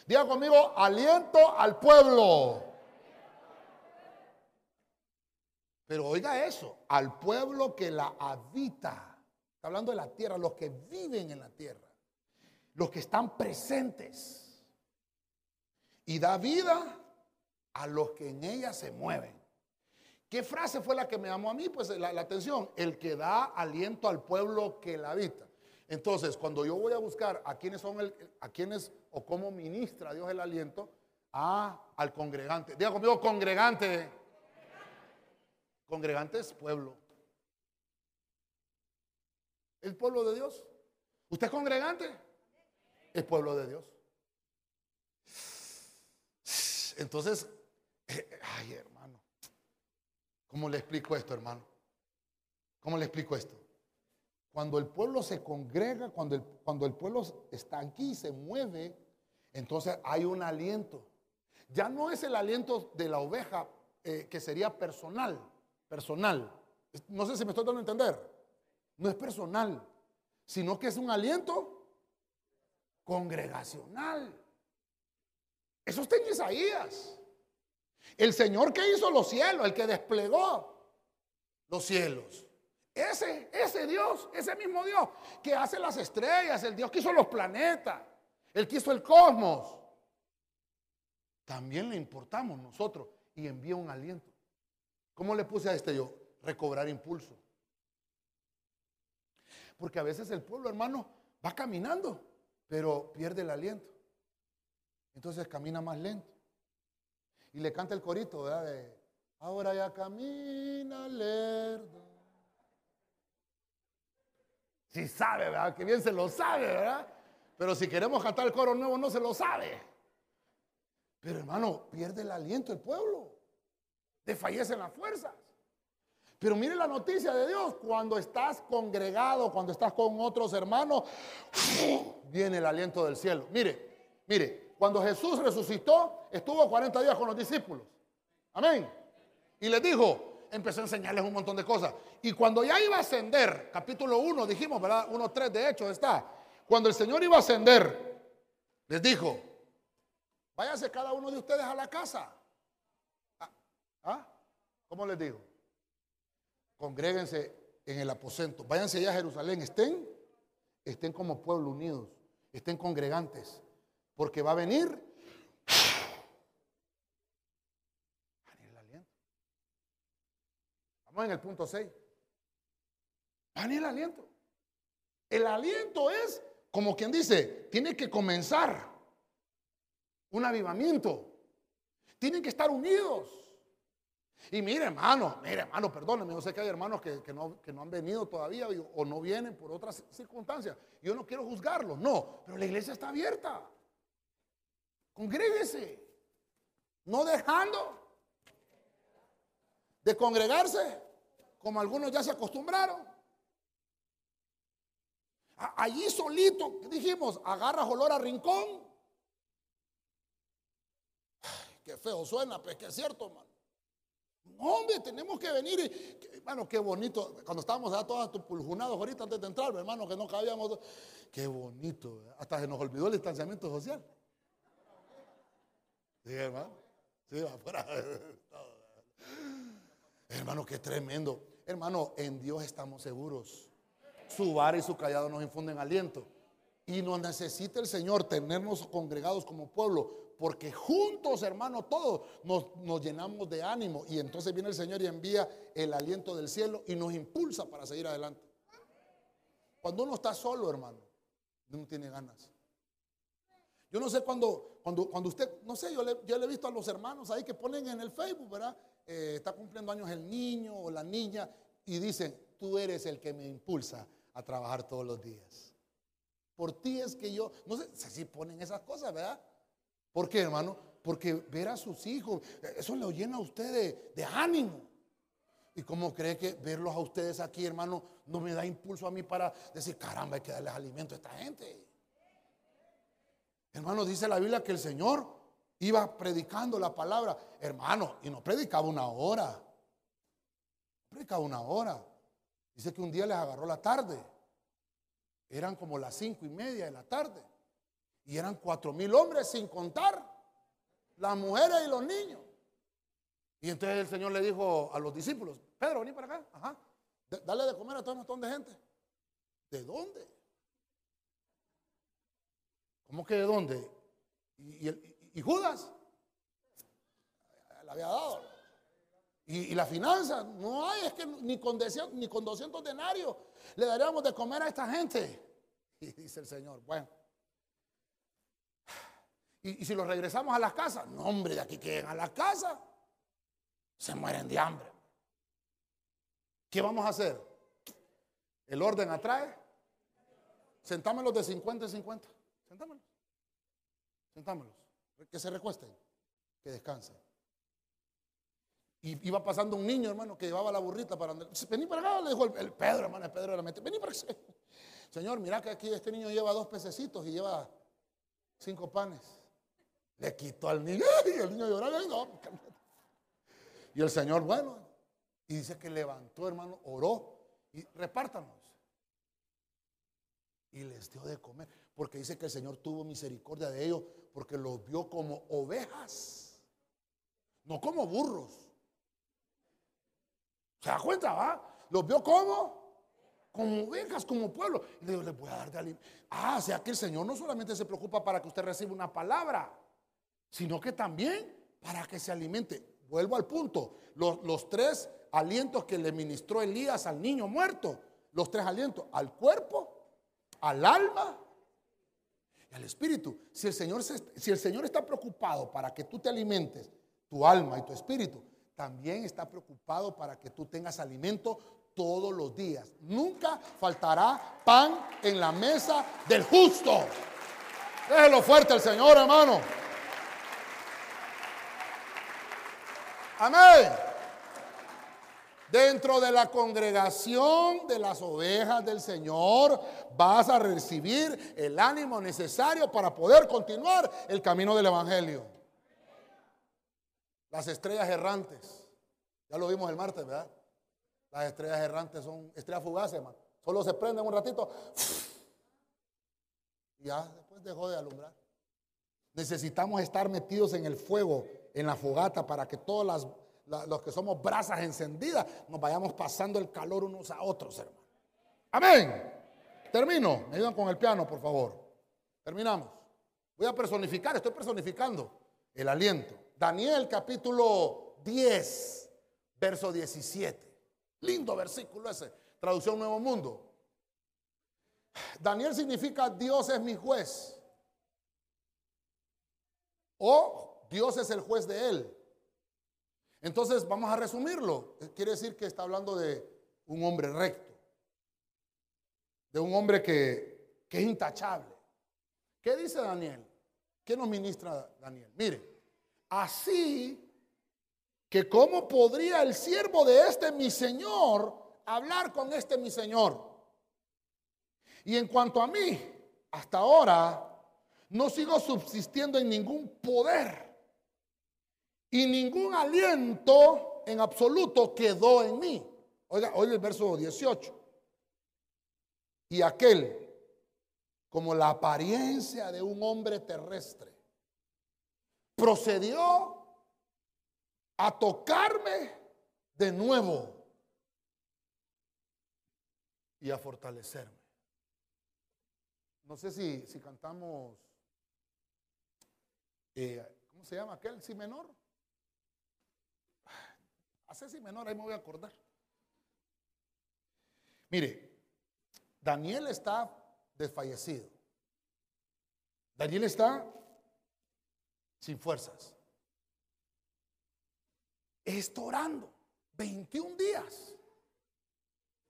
Diga conmigo, aliento al pueblo. Pero oiga eso, al pueblo que la habita. Está hablando de la tierra, los que viven en la tierra, los que están presentes. Y da vida a los que en ella se mueven. ¿Qué frase fue la que me llamó a mí? Pues la, atención, el que da aliento al pueblo que la habita. Entonces, cuando yo voy a buscar a quiénes son el, a quiénes o cómo ministra Dios el aliento, a, al congregante. Diga conmigo, congregante. Congregante es pueblo. ¿Es pueblo de Dios? ¿Usted es congregante? Es pueblo de Dios. Entonces, eh, ay hermano, ¿cómo le explico esto, hermano? ¿Cómo le explico esto? Cuando el pueblo se congrega, cuando el, cuando el pueblo está aquí, se mueve, entonces hay un aliento. Ya no es el aliento de la oveja eh, que sería personal, personal. No sé si me estoy dando a entender. No es personal, sino que es un aliento congregacional. Eso está en Isaías. El Señor que hizo los cielos, el que desplegó los cielos. Ese, ese Dios, ese mismo Dios que hace las estrellas, el Dios que hizo los planetas, el que hizo el cosmos. También le importamos nosotros y envía un aliento. ¿Cómo le puse a este yo? Recobrar impulso. Porque a veces el pueblo, hermano, va caminando, pero pierde el aliento. Entonces camina más lento. Y le canta el corito, ¿verdad? Ahora ya camina lerdo. Si sabe, ¿verdad? Que bien se lo sabe, ¿verdad? Pero si queremos cantar el coro nuevo, no se lo sabe. Pero hermano, pierde el aliento el pueblo desfallecen las fuerzas. Pero mire la noticia de Dios, cuando estás congregado, cuando estás con otros hermanos, viene el aliento del cielo. Mire, mire, cuando Jesús resucitó, estuvo 40 días con los discípulos. Amén. Y les dijo, empezó a enseñarles un montón de cosas. Y cuando ya iba a ascender, capítulo 1, dijimos, ¿verdad? 1.3 de hecho está. Cuando el Señor iba a ascender, les dijo, váyase cada uno de ustedes a la casa. ¿Ah? ¿Cómo les digo? Congréguense en el aposento. Váyanse allá a Jerusalén. Estén, estén como pueblo unidos. Estén congregantes. Porque va a venir. El aliento. Vamos en el punto 6. Va a venir el aliento. El aliento es, como quien dice, tiene que comenzar un avivamiento. Tienen que estar unidos. Y mire, hermano, mire, hermano, perdóneme, yo sé que hay hermanos que, no, no, han venido todavía o no vienen por otras circunstancias. Yo no quiero juzgarlos, no, pero la iglesia está abierta. Congréguese, no dejando de congregarse, como algunos ya se acostumbraron. Allí solito, dijimos, agarra olor a rincón. qué feo suena, pues que es cierto, hermano. Hombre, tenemos que venir. hermano, qué bonito. Cuando estábamos a todos puljunados ahorita antes de entrar, hermano, que no cabíamos. Qué bonito. Hasta se nos olvidó el distanciamiento social. Sí, hermano. Sí, afuera. hermano, qué tremendo. Hermano, en Dios estamos seguros. Su vara y su callado nos infunden aliento. Y nos necesita el Señor tenernos congregados como pueblo porque juntos, hermano, todos nos, llenamos de ánimo y entonces viene el Señor y envía el aliento del cielo y nos impulsa para seguir adelante. Cuando uno está solo, hermano, no tiene ganas. Yo no sé cuando, cuando, cuando usted, no sé, yo le, yo he visto a los hermanos ahí que ponen en el Facebook, ¿verdad? Eh, está cumpliendo años el niño o la niña y dicen, tú eres el que me impulsa a trabajar todos los días. Por ti es que yo, no sé si ponen esas cosas, ¿verdad? ¿Por qué, hermano? Porque ver a sus hijos, eso le llena a usted de, ánimo. ¿Y cómo cree que verlos a ustedes aquí, hermano, no me da impulso a mí para decir, caramba, hay que darles alimento a esta gente? Hermano, dice la Biblia que el Señor iba predicando la palabra, hermano, y no predicaba una hora, predicaba una hora. Dice que un día les agarró la tarde, eran como las cinco y media de la tarde. Y eran cuatro mil hombres sin contar las mujeres y los niños. Y entonces el Señor le dijo a los discípulos, Pedro, vení para acá, ajá, dale de comer a todo un montón de gente. ¿De dónde? ¿Cómo que de dónde? ¿Y, Judas? Le había dado. Y, la finanza, no hay, es que ni con, ni con 200 denarios le daríamos de comer a esta gente. Y dice el Señor, bueno. Y, si los regresamos a las casas, no hombre, de aquí que a la casa, se mueren de hambre. ¿Qué vamos a hacer? ¿El orden atrae? Sentámelos de 50 en 50. Sentámelos. Sentámelos. Que se recuesten. Que descansen. Y iba pasando un niño, hermano, que llevaba la burrita para andar. Vení para acá, le dijo el, Pedro, hermano, el Pedro la mente. Vení para acá. Señor, mira que aquí este niño lleva dos pececitos y lleva cinco panes. Le quitó al niño y el niño lloraba. Y el Señor, bueno, y dice que levantó, hermano, oró y repártanos. Y les dio de comer, porque dice que el Señor tuvo misericordia de ellos, porque los vio como ovejas, no como burros. ¿Se da cuenta, va? Los vio como como ovejas, como pueblo. Y le digo, les voy a dar de alimento. Ah, o sea que el Señor no solamente se preocupa para que usted reciba una palabra, sino que también para que se alimente. Vuelvo al punto. Los, tres alientos que le ministró Elías al niño muerto, los tres alientos, al cuerpo, al alma y al espíritu. Si el, Señor si el Señor está preocupado para que tú te alimentes, tu alma y tu espíritu, también está preocupado para que tú tengas alimento todos los días. Nunca faltará pan en la mesa del justo. Déjelo fuerte el Señor, hermano. Amén. Dentro de la congregación de las ovejas del Señor vas a recibir el ánimo necesario para poder continuar el camino del Evangelio. Las estrellas errantes. Ya lo vimos el martes, ¿verdad? Las estrellas errantes son estrellas fugaces, hermano. Solo se prenden un ratito. Y ya después dejó de alumbrar. Necesitamos estar metidos en el fuego en la fogata para que todos los que somos brasas encendidas nos vayamos pasando el calor unos a otros, hermano. Amén. Termino. Me ayudan con el piano, por favor. Terminamos. Voy a personificar, estoy personificando el aliento. Daniel capítulo 10, verso 17. Lindo versículo ese. Traducción Nuevo Mundo. Daniel significa Dios es mi juez. O Dios es el juez de él. Entonces, vamos a resumirlo. Quiere decir que está hablando de un hombre recto, de un hombre que, que es intachable. ¿Qué dice Daniel? ¿Qué nos ministra Daniel? Mire, así que cómo podría el siervo de este mi Señor hablar con este mi Señor. Y en cuanto a mí, hasta ahora no sigo subsistiendo en ningún poder y ningún aliento en absoluto quedó en mí. Oiga, oiga el verso 18. Y aquel, como la apariencia de un hombre terrestre, procedió a tocarme de nuevo y a fortalecerme. No sé si, si cantamos, eh, ¿cómo se llama aquel? Si menor. Hace si menor, ahí me voy a acordar. Mire, Daniel está desfallecido. Daniel está sin fuerzas. Esto orando 21 días,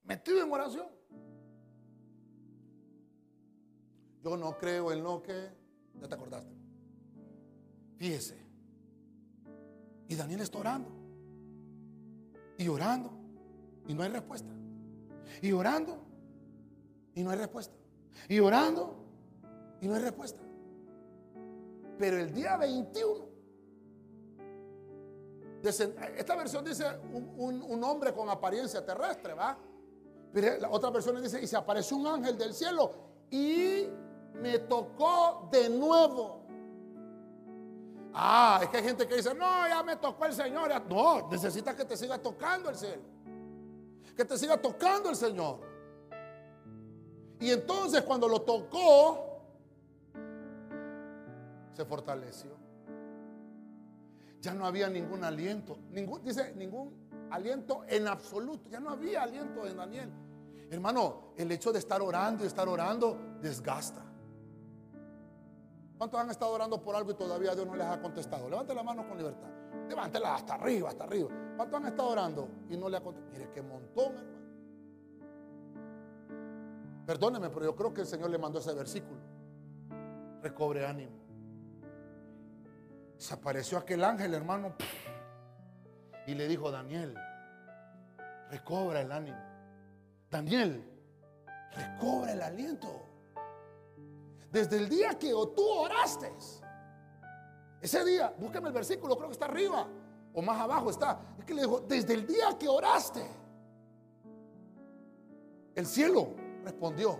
metido en oración. Yo no creo en lo que, ya te acordaste. Fíjese. Y Daniel está orando. Y orando. Y no hay respuesta. Y orando. Y no hay respuesta. Y orando. Y no hay respuesta. Pero el día 21, esta versión dice un, hombre con apariencia terrestre, ¿va? Pero la otra versión dice, y se apareció un ángel del cielo y me tocó de nuevo. Ah, es que hay gente que dice, no, ya me tocó el Señor. No, necesitas que te siga tocando el cielo. Que te siga tocando el Señor. Y entonces cuando lo tocó, se fortaleció. Ya no había ningún aliento, ningún, dice, ningún aliento en absoluto. Ya no había aliento en Daniel. Hermano, el hecho de estar orando y estar orando desgasta. ¿Cuántos han estado orando por algo y todavía Dios no les ha contestado? Levante la mano con libertad. Levántela hasta arriba, hasta arriba. ¿Cuántos han estado orando y no le ha contestado? Mire qué montón, hermano. Perdóneme, pero yo creo que el Señor le mandó ese versículo. Recobre ánimo. Se apareció aquel ángel, hermano, y le dijo, Daniel, recobra el ánimo. Daniel, recobra el aliento. Desde el día que tú oraste, ese día, búsqueme el versículo, creo que está arriba o más abajo está. Es que le dijo, desde el día que oraste, el cielo respondió.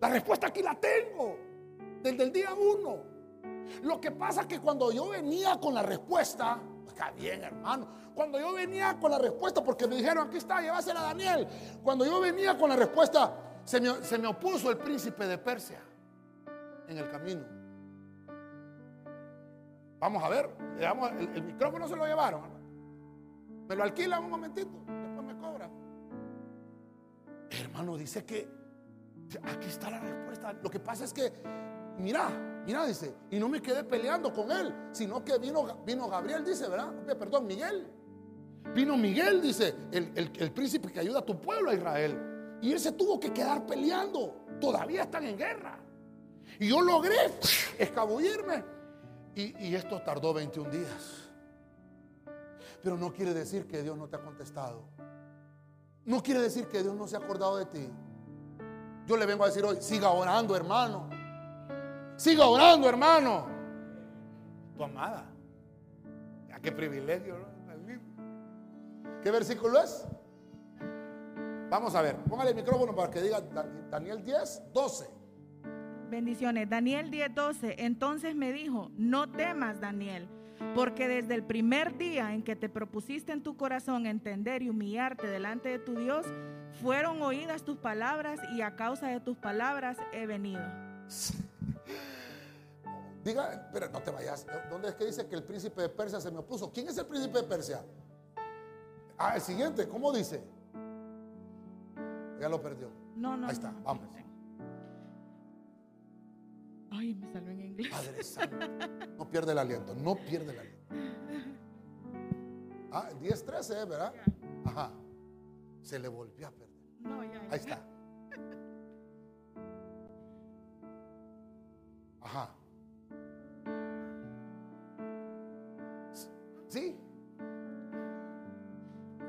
La respuesta aquí la tengo, desde el día uno. Lo que pasa es que cuando yo venía con la respuesta, está bien hermano, cuando yo venía con la respuesta, porque me dijeron, aquí está, llévasela a Daniel, cuando yo venía con la respuesta, se me, opuso el príncipe de Persia en el camino. Vamos a ver, el, micrófono se lo llevaron, me lo alquilan un momentito, después me cobran. Hermano, dice que aquí está la respuesta. Lo que pasa es que, mira, Mira, dice, y no me quedé peleando con él, sino que vino, vino Gabriel, dice, ¿verdad? Perdón, Miguel. Vino Miguel, dice, el, príncipe que ayuda a tu pueblo, a Israel. Y él se tuvo que quedar peleando. Todavía están en guerra. Y yo logré escabullirme. Y, esto tardó 21 días. Pero no quiere decir que Dios no te ha contestado. No quiere decir que Dios no se ha acordado de ti. Yo le vengo a decir hoy, siga orando, hermano. Siga orando, hermano. Tu amada. Ya qué privilegio, ¿no? ¿Qué versículo es? Vamos a ver, póngale el micrófono para que diga Daniel 10, 12. Bendiciones. Daniel 10, 12. Entonces me dijo, no temas, Daniel, porque desde el primer día en que te propusiste en tu corazón entender y humillarte delante de tu Dios, fueron oídas tus palabras y a causa de tus palabras he venido. Diga, pero no te vayas. ¿Dónde es que dice que el príncipe de Persia se me opuso? ¿Quién es el príncipe de Persia? Ah, el siguiente, ¿cómo dice? Ya lo perdió. No, no. Ahí está, vamos. Ay, me salió en inglés. Padre Santo. No pierde el aliento, no pierde el aliento. Ah, el 10, 13, ¿verdad? Ajá. Se le volvió a perder. No, ya, Ahí está. Ajá. Sí.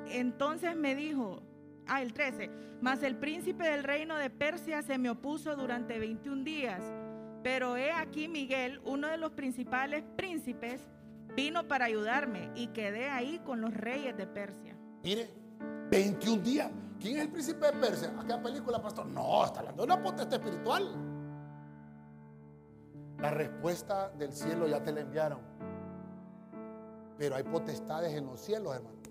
Entonces me dijo, ah, el 13, mas el príncipe del reino de Persia se me opuso durante 21 días, pero he aquí Miguel, uno de los principales príncipes, vino para ayudarme y quedé ahí con los reyes de Persia. Mire, 21 días. ¿Quién es el príncipe de Persia? ¿Aquella película, pastor? No, está hablando de una potestad espiritual. La respuesta del cielo ya te la enviaron. Pero hay potestades en los cielos, hermano.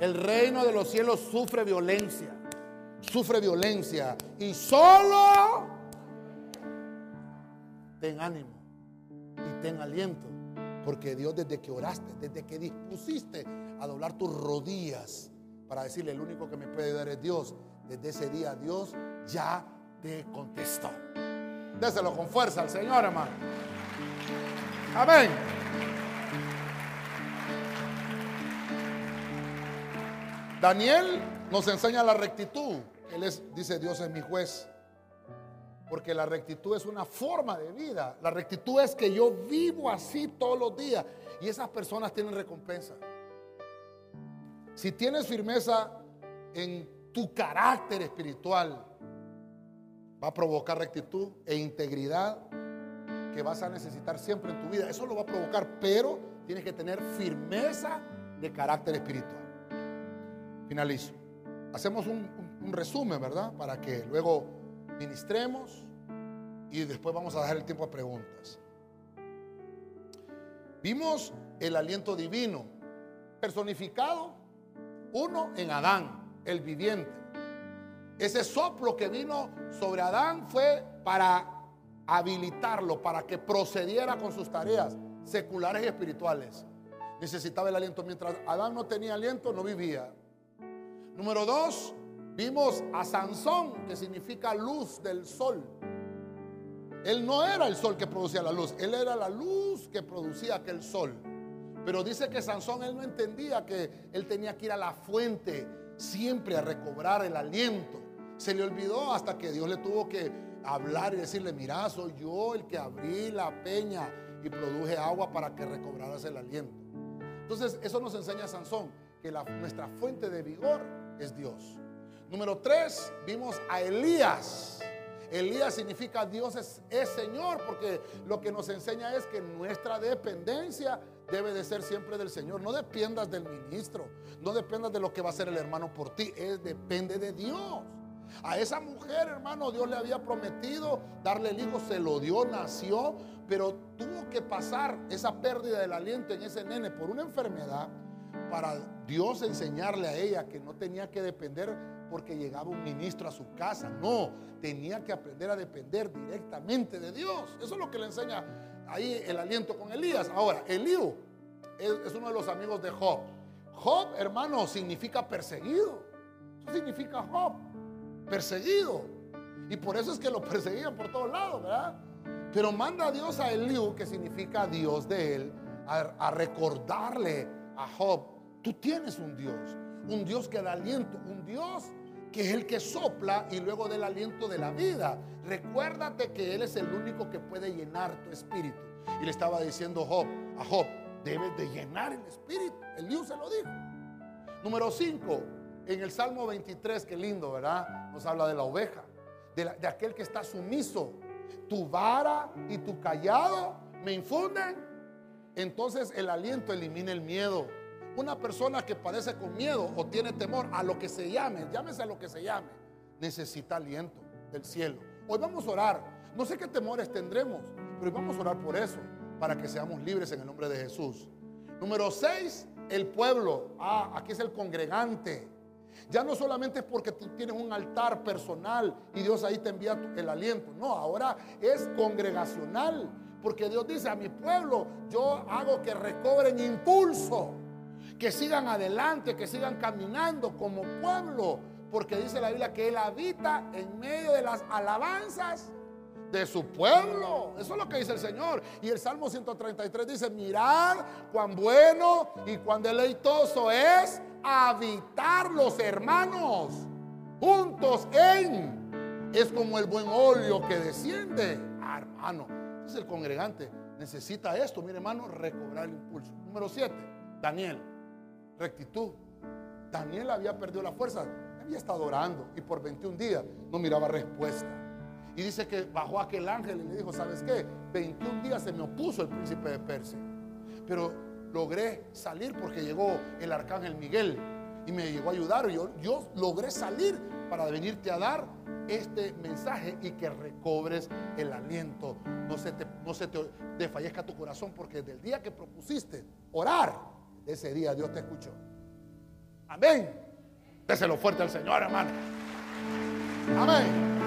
El reino de los cielos sufre violencia. Sufre violencia. Y solo ten ánimo y ten aliento. Porque Dios desde que oraste, desde que dispusiste a doblar tus rodillas para decirle el único que me puede dar es Dios, desde ese día Dios ya te contestó. Déselo con fuerza al Señor, hermano. Amén. Daniel nos enseña la rectitud. Él es, dice, Dios es mi juez. Porque la rectitud es una forma de vida. La rectitud es que yo vivo así todos los días. Y esas personas tienen recompensa. Si tienes firmeza en tu carácter espiritual, va a provocar rectitud e integridad que vas a necesitar siempre en tu vida. Eso lo va a provocar, pero tienes que tener firmeza de carácter espiritual. Finalizo. Hacemos un, resumen, ¿verdad? Para que luego ministremos y después vamos a dejar el tiempo a preguntas. Vimos el aliento divino personificado, uno en Adán, el viviente. Ese soplo que vino sobre Adán fue para habilitarlo, para que procediera con sus tareas seculares y espirituales. Necesitaba el aliento. Mientras Adán no tenía aliento, no vivía. Número dos, vimos a Sansón, que significa luz del sol. Él no era el sol que producía la luz, él era la luz que producía aquel sol. Pero dice que Sansón él no entendía que él tenía que ir a la fuente siempre a recobrar el aliento. Se le olvidó hasta que Dios le tuvo que hablar y decirle, mira, soy yo el que abrí la peña y produje agua para que recobraras el aliento. Entonces, eso nos enseña Sansón, que nuestra fuente de vigor es Dios. Número tres, vimos a Elías. Elías significa Dios es, Señor, porque lo que nos enseña es que nuestra dependencia debe de ser siempre del Señor. No dependas del ministro, no dependas de lo que va a hacer el hermano por ti, es depende de Dios. A esa mujer, hermano, Dios le había prometido darle el hijo, se lo dio, nació, pero tuvo que pasar esa pérdida del aliento en ese nene por una enfermedad para Dios enseñarle a ella que no tenía que depender porque llegaba un ministro a su casa. No, tenía que aprender a depender directamente de Dios. Eso es lo que le enseña ahí el aliento con Elías. Ahora, Eliú es, uno de los amigos de Job. Job, hermano, significa perseguido. Eso significa Job, perseguido. Y por eso es que lo perseguían por todos lados, ¿verdad? Pero manda a Dios a Eliú, que significa Dios de él, a recordarle a Job, tú tienes un Dios, un Dios que da aliento, un Dios que es el que sopla y luego del aliento de la vida. Recuérdate que Él es el único que puede llenar tu espíritu. Y le estaba diciendo Job, a Job, debes de llenar el espíritu. El Dios se lo dijo. Número 5, en el Salmo 23, qué lindo, ¿verdad? Nos habla de la oveja, de, de aquel que está sumiso. Tu vara y tu callado me infunden. Entonces el aliento elimina el miedo. Una persona que padece con miedo o tiene temor a lo que se llame, llámese a lo que se llame, necesita aliento del cielo. Hoy vamos a orar. No sé qué temores tendremos, pero hoy vamos a orar por eso, para que seamos libres en el nombre de Jesús. Número 6, el pueblo. Ah, aquí es el congregante. Ya no solamente es porque tú tienes un altar personal y Dios ahí te envía el aliento. No, ahora es congregacional. Porque Dios dice a mi pueblo, yo hago que recobren impulso que sigan adelante, que sigan caminando como pueblo, porque dice la Biblia que Él habita en medio de las alabanzas de su pueblo. Eso es lo que dice el Señor. Y el Salmo 133 dice, mirad cuán bueno y cuán deleitoso es habitar los hermanos juntos en. Es como el buen óleo que desciende. Ah, hermano, es el congregante. Necesita esto, mire hermano, recobrar el impulso. Número 7, Daniel rectitud. Daniel había perdido la fuerza, había estado orando y por 21 días no miraba respuesta. Y dice que bajó aquel ángel y le dijo, ¿sabes qué? 21 días se me opuso el príncipe de Persia. Pero logré salir porque llegó el arcángel Miguel y me llegó a ayudar. Yo, logré salir para venirte a dar este mensaje y que recobres el aliento. No se te, no se te desfallezca tu corazón porque desde el día que propusiste orar, ese día Dios te escuchó. Amén. Déselo fuerte al Señor, hermano. Amén.